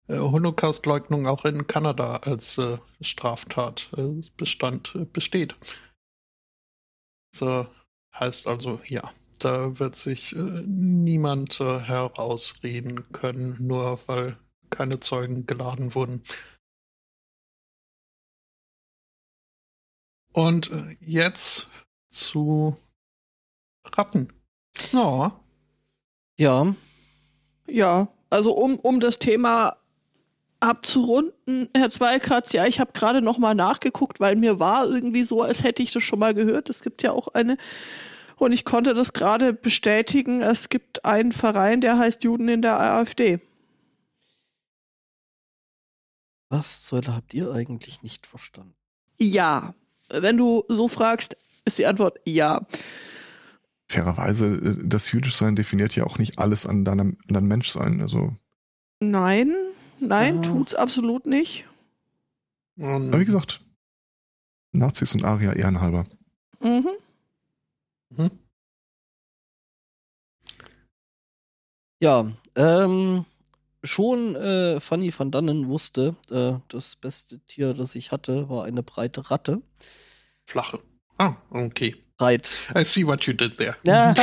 äh, Holocaustleugnung auch in Kanada als äh, Straftat Bestand besteht. So heißt also, ja, da wird sich niemand herausreden können, nur weil keine Zeugen geladen wurden. Und jetzt zu Ratten. Ja, Ja, Ja, also um, um das Thema abzurunden, Herr Zweikratz, ja, ich habe gerade noch mal nachgeguckt, weil mir war irgendwie so, als hätte ich das schon mal gehört. Es gibt ja auch eine, und ich konnte das gerade bestätigen, es gibt einen Verein, der heißt Juden in der AfD. was zur Hölle habt ihr eigentlich nicht verstanden? Ja, wenn du so fragst, ist die Antwort ja. Fairerweise, äh, das Jüdischsein definiert ja auch nicht alles an deinem, an deinem Menschsein. Also, Nein, nein, Ja. tut's absolut nicht. und aber wie gesagt, Nazis und Arier ehrenhalber. Mhm. Mhm. Ja, ähm, schon äh, Fanny van Dannen wusste, äh, das beste Tier, das ich hatte, war eine breite Ratte. flache. Ah, okay. Breit. I see what you did there. Ja,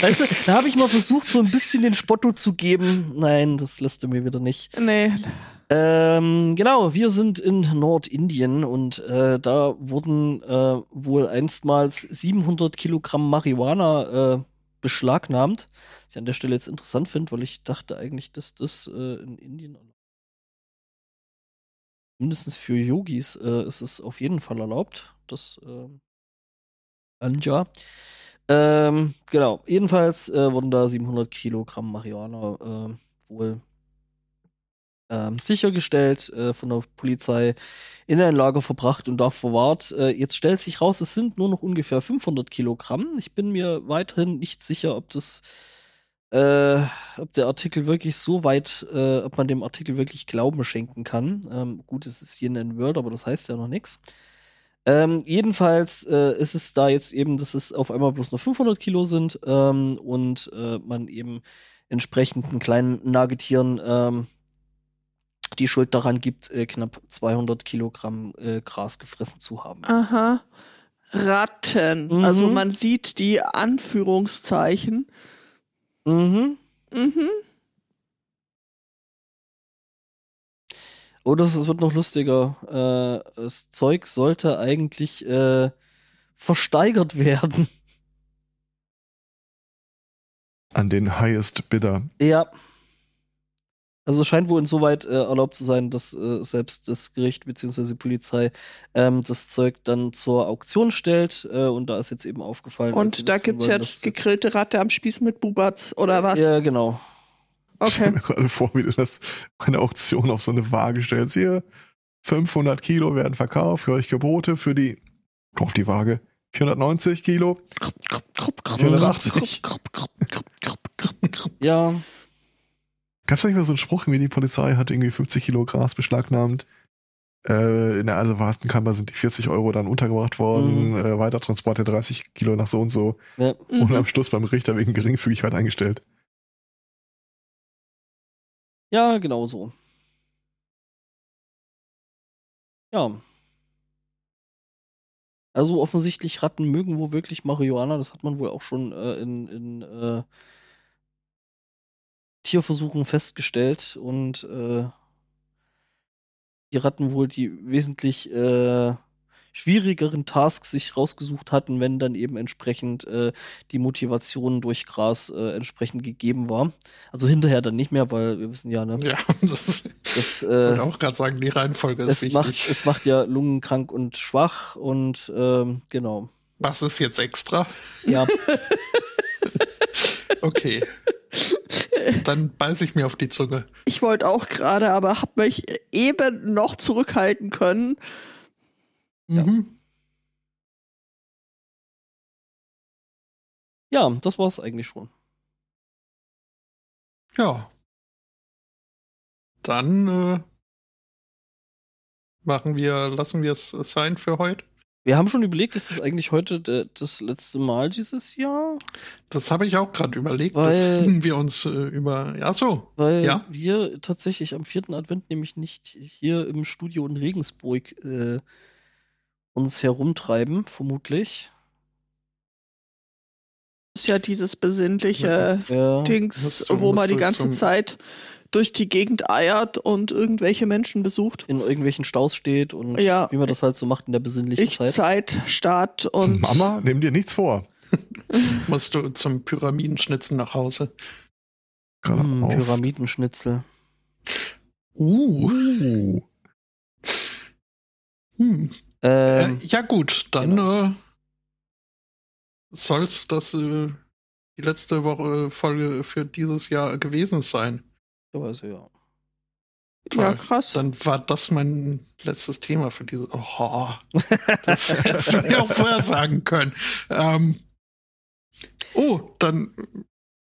weißt du, da habe ich mal versucht, so ein bisschen den Spotto zu geben. Nein, das lässt er mir wieder nicht. Nee, Ähm, genau, wir sind in Nordindien und äh, da wurden äh, wohl einstmals 700 Kilogramm Marihuana äh, beschlagnahmt. Was ich an der Stelle jetzt interessant finde, weil ich dachte eigentlich, dass das äh, in Indien mindestens für Yogis äh, ist es auf jeden Fall erlaubt. Das äh, Anja. Ähm, genau. Jedenfalls äh, wurden da 700 Kilogramm Marihuana äh, wohl ähm, sichergestellt äh, von der Polizei in ein Lager verbracht und da verwahrt. Äh, jetzt stellt sich raus, es sind nur noch ungefähr 500 Kilogramm. Ich bin mir weiterhin nicht sicher, ob das, äh, ob der Artikel wirklich so weit, äh, ob man dem Artikel wirklich Glauben schenken kann. Ähm, gut, es ist hier in Word, aber das heißt ja noch nichts. Ähm, jedenfalls äh, ist es da jetzt eben, dass es auf einmal bloß noch 500 Kilo sind ähm, und äh, man eben entsprechend einen kleinen Nagetieren ähm, die Schuld daran gibt, äh, knapp 200 Kilogramm äh, Gras gefressen zu haben. Aha. Ratten. Mhm. Also man sieht die Anführungszeichen. Mhm. Mhm. Oder es wird noch lustiger. Äh, das Zeug sollte eigentlich äh, versteigert werden. An den Highest Bidder. Ja. Also es scheint wohl insoweit äh, erlaubt zu sein, dass äh, selbst das Gericht bzw. die Polizei ähm, das Zeug dann zur Auktion stellt. Äh, und da ist jetzt eben aufgefallen. Und da gibt's wollen, jetzt gegrillte Ratte am Spieß mit Bubatz oder was? Ja, genau. Ich stelle Okay. mir gerade vor, wie du das bei einer Auktion auf so eine Waage stellst. Hier, 500 Kilo werden verkauft, für euch Gebote für die, auf die Waage, 490 Kilo, 480. Ja, Gab es nicht mal so einen Spruch, wie die Polizei hat irgendwie 50 Kilo Gras beschlagnahmt? Äh, in der Assewastenkammer sind die 40 Euro dann untergebracht worden, Mhm. äh, Weitertransport der 30 Kilo nach so und so ja. und Mhm. am Schluss beim Richter wegen Geringfügigkeit eingestellt. Ja, genau so. Ja. Also offensichtlich Ratten mögen wohl wirklich Marihuana. Das hat man wohl auch schon äh, in, in äh, Tierversuchen festgestellt. Und äh, die Ratten wohl die wesentlich äh, schwierigeren Tasks sich rausgesucht hatten, wenn dann eben entsprechend äh, die Motivation durch Gras äh, entsprechend gegeben war. Also hinterher dann nicht mehr, weil wir wissen ja, ne, Ja, das das, ich äh, wollte auch gerade sagen, die Reihenfolge ist es, wichtig. macht, es macht ja lungenkrank und schwach und ähm, genau. Was ist jetzt extra? Ja, Okay. Dann beiß ich mir auf die Zunge. Ich wollte auch gerade, aber hab mich eben noch zurückhalten können. Mhm. ja, das war's eigentlich schon. Ja. Dann äh, machen wir, lassen wir es sein für heute. Wir haben schon überlegt, ist das eigentlich heute de, das letzte Mal dieses Jahr? Das habe ich auch gerade überlegt. Weil- das finden wir uns äh, über. Ja, so. Weil Ja. wir tatsächlich am vierten Advent nämlich nicht hier im Studio in Regensburg äh, uns herumtreiben, vermutlich. Das ist ja dieses besinnliche Ja. Dings, wo man die ganze Zeit durch die Gegend eiert und irgendwelche Menschen besucht. in irgendwelchen Staus steht und Ja. wie man das halt so macht in der besinnlichen Ich, Zeit. Zeit, Staat und Mama, nimm dir nichts vor. Musst du zum Pyramidenschnitzen nach Hause. Hm, auf. Pyramidenschnitzel. Uh. Uh. Hm. Ähm, äh, ja, gut, dann äh, soll's das äh, die letzte Woche Folge für dieses Jahr gewesen sein. also, ja. ja Toll. krass. Dann war das mein letztes Thema für diese. Oh, das hättest du mir auch vorher sagen können. Ähm, oh, dann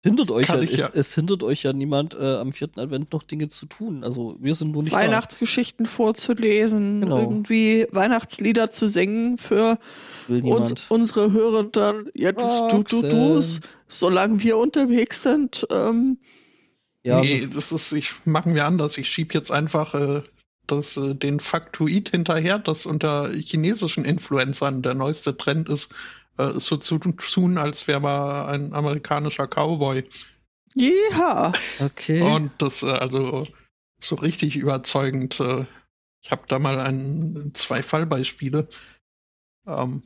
Hindert euch ja, ich es, ja. es hindert euch ja niemand äh, am vierten Advent noch Dinge zu tun. Also wir sind nur nicht Weihnachtsgeschichten vorzulesen, Genau. irgendwie Weihnachtslieder zu singen für da. Uns, unsere Hörer. Ja, du, du, du, du's, solange wir unterwegs sind. Ähm, ja, nee, das ist, ich machen wir anders. Ich schieb jetzt einfach äh, das, äh, den Faktoid hinterher, dass unter chinesischen Influencern der neueste Trend ist, äh, so zu tun, als wäre man ein amerikanischer Cowboy. ja. okay. Und das, äh, also so richtig überzeugend. Äh, ich habe da mal ein, zwei Fallbeispiele. Ähm,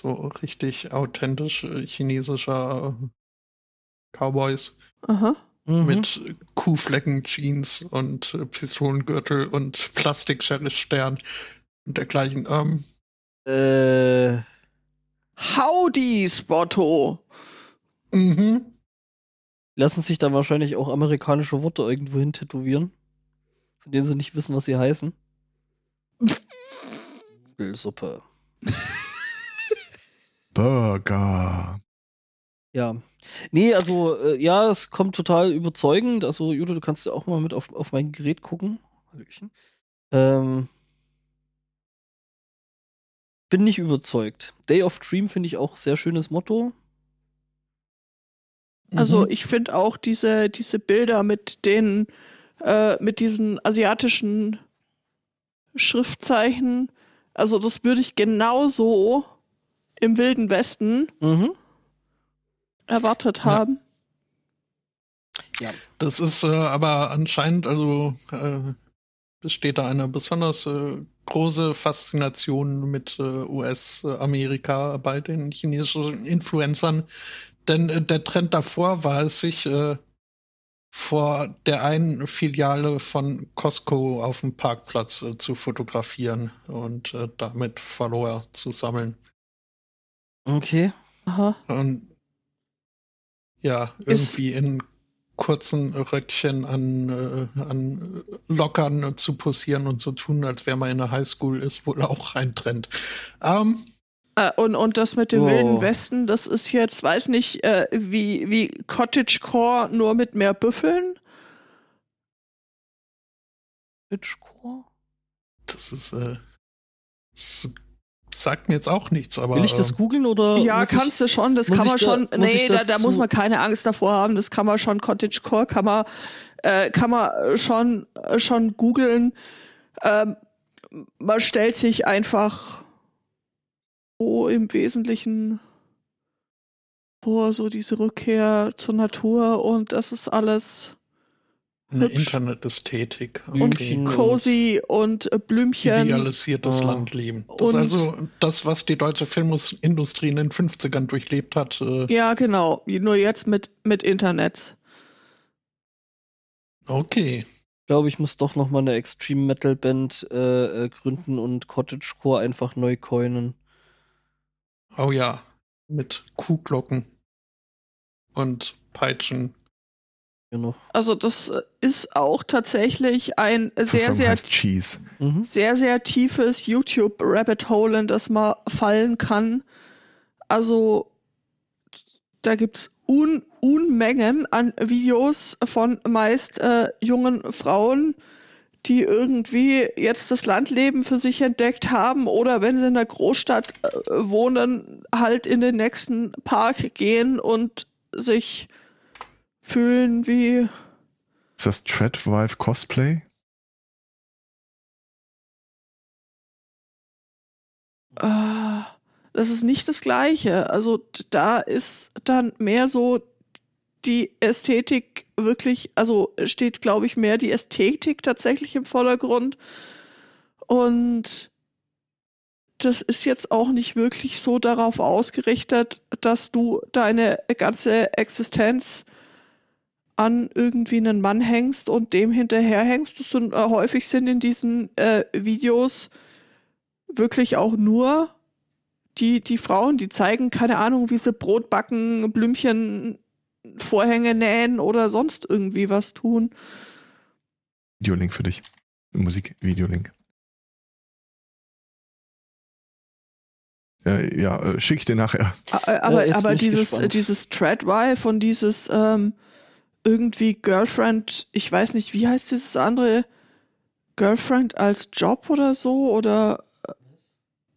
so richtig authentisch äh, chinesischer äh, Cowboys Aha. Mhm. mit Kuhflecken-Jeans und äh, Pistolengürtel und Plastikstern und dergleichen. Ähm, äh, Howdy, Spotto. Mhm. Lassen sich dann wahrscheinlich auch amerikanische Worte irgendwo hin tätowieren, von denen sie nicht wissen, was sie heißen. Nudelsuppe. Burger. Ja. Nee, also, äh, ja, es kommt total überzeugend. Also, Jude, du kannst ja auch mal mit auf, auf mein Gerät gucken. Hallöchen. Ähm, bin nicht überzeugt. Day of Dream finde ich auch sehr schönes Motto. Also Mhm. ich finde auch diese, diese Bilder mit den, äh, mit diesen asiatischen Schriftzeichen, also das würde ich genauso im Wilden Westen Mhm. erwartet Ja. haben. Das ist äh, aber anscheinend, also äh, besteht da eine besonders äh, große Faszination mit äh, US-Amerika bei den chinesischen Influencern. Denn äh, der Trend davor war es, sich äh, vor der einen Filiale von Costco auf dem Parkplatz äh, zu fotografieren und äh, damit Follower zu sammeln. Okay. Aha. Und ja, Ist- irgendwie in kurzen Röckchen an, äh, an Lockern zu posieren und so tun, als wäre man in der Highschool, ist wohl auch ein Trend. Ähm, Äh, und, und das mit dem Oh. Wilden Westen, das ist jetzt, weiß nicht, äh, wie, wie Cottagecore nur mit mehr Büffeln. Bitchcore? das ist, äh, das sagt mir jetzt auch nichts, aber. Will ich das ähm, googeln oder? Ja, muss ich- kannst du schon, das kann man da- schon, muss nee, da, da muss man keine Angst davor haben, das kann man schon, Cottagecore kann man, äh, kann man äh, schon, äh, schon googeln. Ähm, man stellt sich einfach so im Wesentlichen vor, so diese Rückkehr zur Natur und das ist alles eine. Internetästhetik. Okay. cozy und äh, Blümchen. Idealisiertes Ah. Landleben. Das ist Und- also das, was die deutsche Filmindustrie in den 50ern durchlebt hat. Äh, Ja, genau, nur jetzt mit, mit Internet. okay. Ich glaube, ich muss doch noch mal eine Extreme Metal Band äh, äh, gründen und Cottagecore einfach neu coinen. Oh ja. Mit Kuhglocken und Peitschen. Noch. Also das äh, ist auch tatsächlich ein sehr, sehr, Cheese. Mhm. sehr, sehr tiefes YouTube-Rabbit Hole, in das man fallen kann. Also da gibt's Un Unmengen an Videos von meist äh, jungen Frauen, die irgendwie jetzt das Landleben für sich entdeckt haben oder wenn sie in der Großstadt äh, wohnen, halt in den nächsten Park gehen und sich fühlen wie Ist das Treadwife Cosplay? Ah, das ist nicht das Gleiche. Also da ist dann mehr so die Ästhetik wirklich, also steht, glaube ich, mehr die Ästhetik tatsächlich im Vordergrund. Und das ist jetzt auch nicht wirklich so darauf ausgerichtet, dass du deine ganze Existenz an irgendwie einen Mann hängst und dem hinterherhängst. Das sind, äh, häufig sind in diesen äh, Videos wirklich auch nur die, die Frauen, die zeigen, keine Ahnung, wie sie Brot backen, Blümchen, Vorhänge nähen oder sonst irgendwie was tun. Videolink für dich. Musik-Videolink. Äh, ja, äh, schick ich dir nachher. A- Aber, jetzt aber dieses, dieses Tradwife und dieses ähm, irgendwie Girlfriend, ich weiß nicht, wie heißt dieses andere? Girlfriend als Job oder so? Oder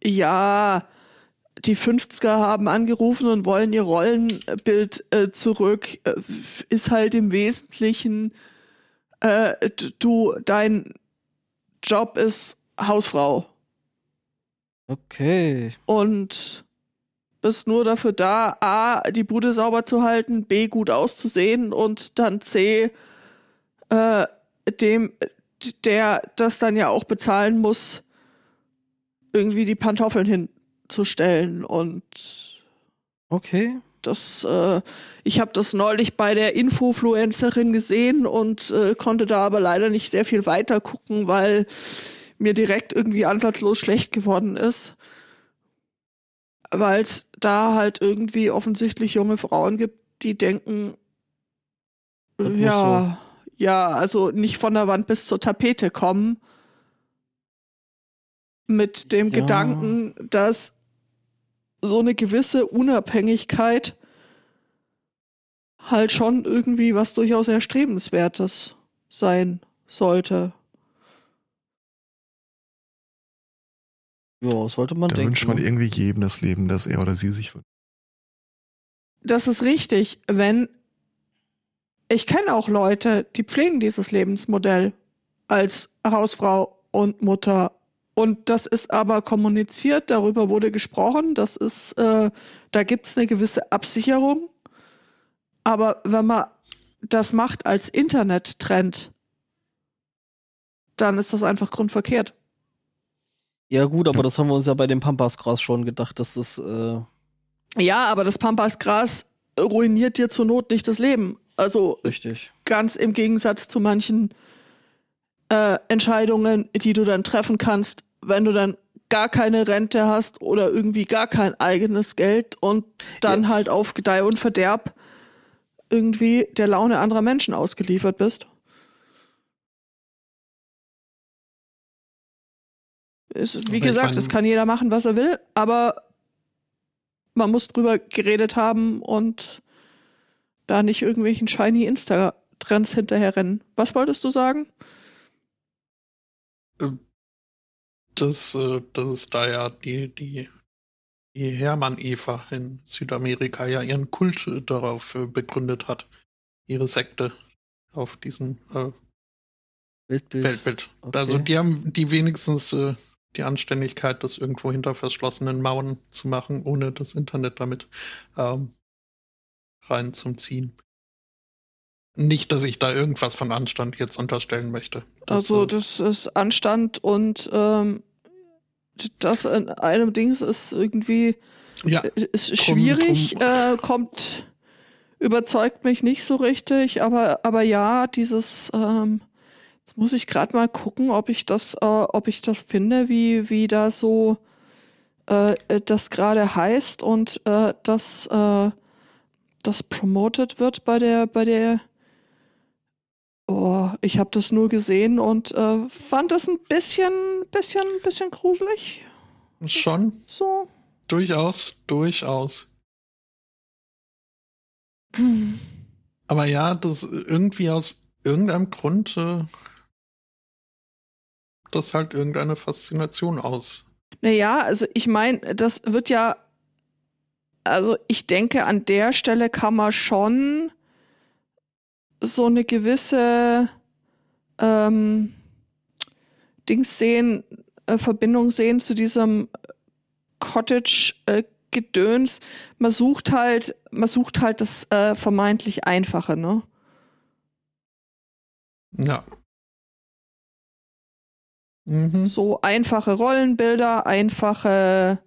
äh, ja, die 50er haben angerufen und wollen ihr Rollenbild äh, zurück. Äh, ist halt im Wesentlichen, äh, du, dein Job ist Hausfrau Okay. und bist nur dafür da, A, die Bude sauber zu halten, B, gut auszusehen und dann C, äh, dem, der das dann ja auch bezahlen muss, irgendwie die Pantoffeln hinzustellen und Okay. das, äh, ich habe das neulich bei der Infofluencerin gesehen und äh, konnte da aber leider nicht sehr viel weiter gucken, weil mir direkt irgendwie ansatzlos schlecht geworden ist. Weil es da halt irgendwie offensichtlich junge Frauen gibt, die denken, Das ja, ja, also nicht von der Wand bis zur Tapete kommen. Mit dem Ja. Gedanken, dass so eine gewisse Unabhängigkeit halt schon irgendwie was durchaus Erstrebenswertes sein sollte. Ja, sollte man Da denken. wünscht man ne? irgendwie jedem das Leben, das er oder sie sich wünscht. Das ist richtig, wenn ich kenne auch Leute, die pflegen dieses Lebensmodell als Hausfrau und Mutter. Und das ist aber kommuniziert, darüber wurde gesprochen, das ist, äh, da gibt es eine gewisse Absicherung. Aber wenn man das macht als Internettrend, dann ist das einfach grundverkehrt. Ja, gut, aber das haben wir uns ja bei dem Pampasgras schon gedacht, dass das, äh, Ja, aber das Pampasgras ruiniert dir zur Not nicht das Leben. Also richtig. ganz im Gegensatz zu manchen äh, Entscheidungen, die du dann treffen kannst, wenn du dann gar keine Rente hast oder irgendwie gar kein eigenes Geld und dann Ja. halt auf Gedeih und Verderb irgendwie der Laune anderer Menschen ausgeliefert bist. Ist, wie Aber ich gesagt, das kann jeder machen, was er will, aber man muss drüber geredet haben und da nicht irgendwelchen shiny Insta-Trends hinterherrennen. Was wolltest du sagen? dass, äh, dass es da ja die, die, die Hermann-Eva in Südamerika ja ihren Kult äh, darauf äh, begründet hat. Ihre Sekte auf diesem äh, Weltbild. Weltbild. Okay. Also die haben die wenigstens äh, die Anständigkeit, das irgendwo hinter verschlossenen Mauern zu machen, ohne das Internet damit ähm, rein zum Ziehen. Nicht, dass ich da irgendwas von Anstand jetzt unterstellen möchte. Das, also äh, das ist Anstand und ähm, das in einem Dings ist irgendwie ja, ist Drum- schwierig, drum- Äh, kommt überzeugt mich nicht so richtig, aber aber ja, dieses ähm, jetzt muss ich gerade mal gucken, ob ich das äh, ob ich das finde, wie wie da so äh, äh, das gerade heißt und äh, dass äh, das promoted wird bei der bei der Oh, ich habe das nur gesehen und äh, fand das ein bisschen, bisschen, bisschen gruselig. schon So. durchaus, durchaus. Aber ja, das irgendwie aus irgendeinem Grund äh, das halt irgendeine Faszination aus. Naja, also ich meine, das wird ja, also ich denke, an der Stelle kann man schon so eine gewisse ähm, Dings sehen, äh, Verbindung sehen zu diesem Cottage-Gedöns. man sucht halt, man sucht halt das äh, vermeintlich Einfache, ne? Ja. Mhm. So einfache Rollenbilder, einfache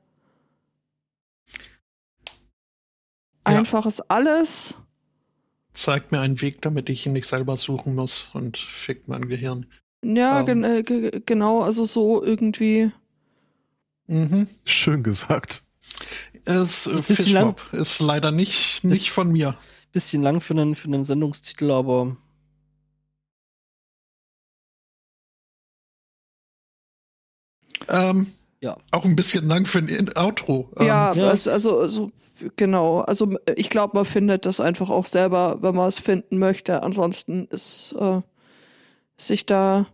Ja. einfaches alles. Zeigt mir einen Weg, damit ich ihn nicht selber suchen muss und fickt mein Gehirn. Ja, Ähm. gen äh, ge genau, also so irgendwie. Mhm. Schön gesagt. Es, äh, bisschen lang. Fischmob ist leider nicht, nicht von mir. Bisschen lang für einen, für einen Sendungstitel, aber Ähm, Ja. Auch ein bisschen lang für ein In- Outro. Ähm, ja, ja. Also, also, also genau. Also ich glaube, man findet das einfach auch selber, wenn man es finden möchte. Ansonsten ist äh, sich da.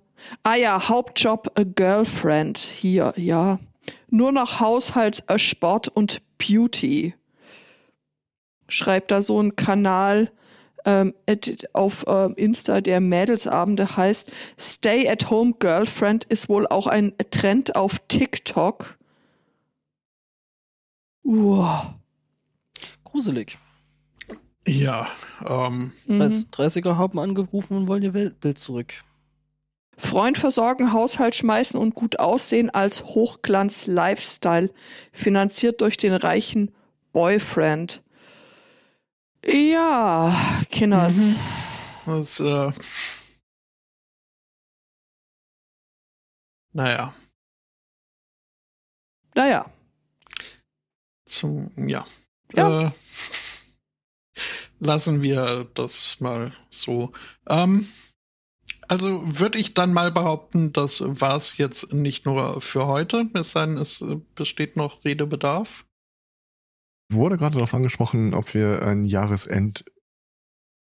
Ah ja, Hauptjob a Girlfriend hier, ja. Nur noch Haushalt, äh, Sport und Beauty. Schreibt da so ein Kanal ähm, auf ähm, Insta, der Mädelsabende heißt. Stay at Home Girlfriend ist wohl auch ein Trend auf TikTok. Uah. gruselig. Ja, ähm, Mhm. 30er haben angerufen und wollen ihr Weltbild zurück. Freund versorgen, Haushalt schmeißen und gut aussehen als Hochglanz-Lifestyle, finanziert durch den reichen Boyfriend. Ja, Kinders. das, äh, naja, Naja, zum, ja. Ja. Äh, lassen wir das mal so. Ähm, also würde ich dann mal behaupten, das war es jetzt nicht nur für heute, es sei denn, es besteht noch Redebedarf. Wurde gerade darauf angesprochen, ob wir ein Jahresend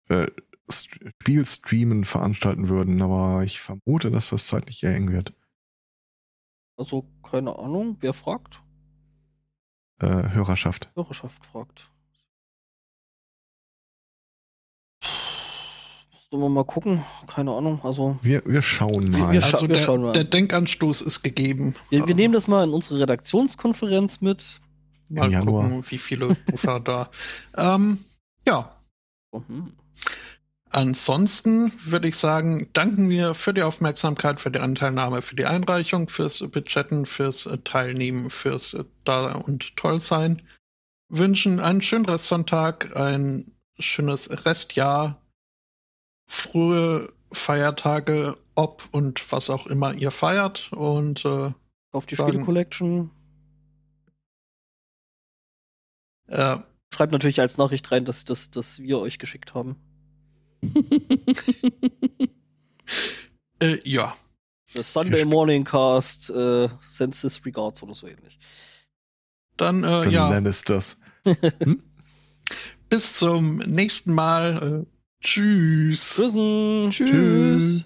äh, St- Spielstreamen veranstalten würden, aber ich vermute, dass das zeitlich eher eng wird. Also, keine Ahnung, wer fragt? Äh, Hörerschaft. Hörerschaft fragt. Müssen wir mal gucken. Keine Ahnung. Also, Wir, wir schauen Wir- mal. wir scha- Also der, schauen mal. der Denkanstoß ist gegeben. wir, wir nehmen das mal in unsere Redaktionskonferenz mit. Mal Im Januar. gucken, wie viele Rufer da. Ähm, ja, Oh, hm. Ansonsten würde ich sagen, danken wir für die Aufmerksamkeit, für die Anteilnahme, für die Einreichung, fürs Budgetten, fürs Teilnehmen, fürs Da und Tollsein. Wünschen einen schönen Restsonntag, ein schönes Restjahr, frohe Feiertage, ob und was auch immer ihr feiert. Und äh, Auf die Sagen. Spiele-Collection. Äh, Schreibt natürlich als Nachricht rein, dass, dass, dass wir euch geschickt haben. äh, ja, Das Sunday Morning Cast, äh, sends his regards oder so ähnlich. dann äh, The ja, Lannisters. bis zum nächsten Mal. Äh, tschüss. Tschüssen. Tschüss. Tschüss.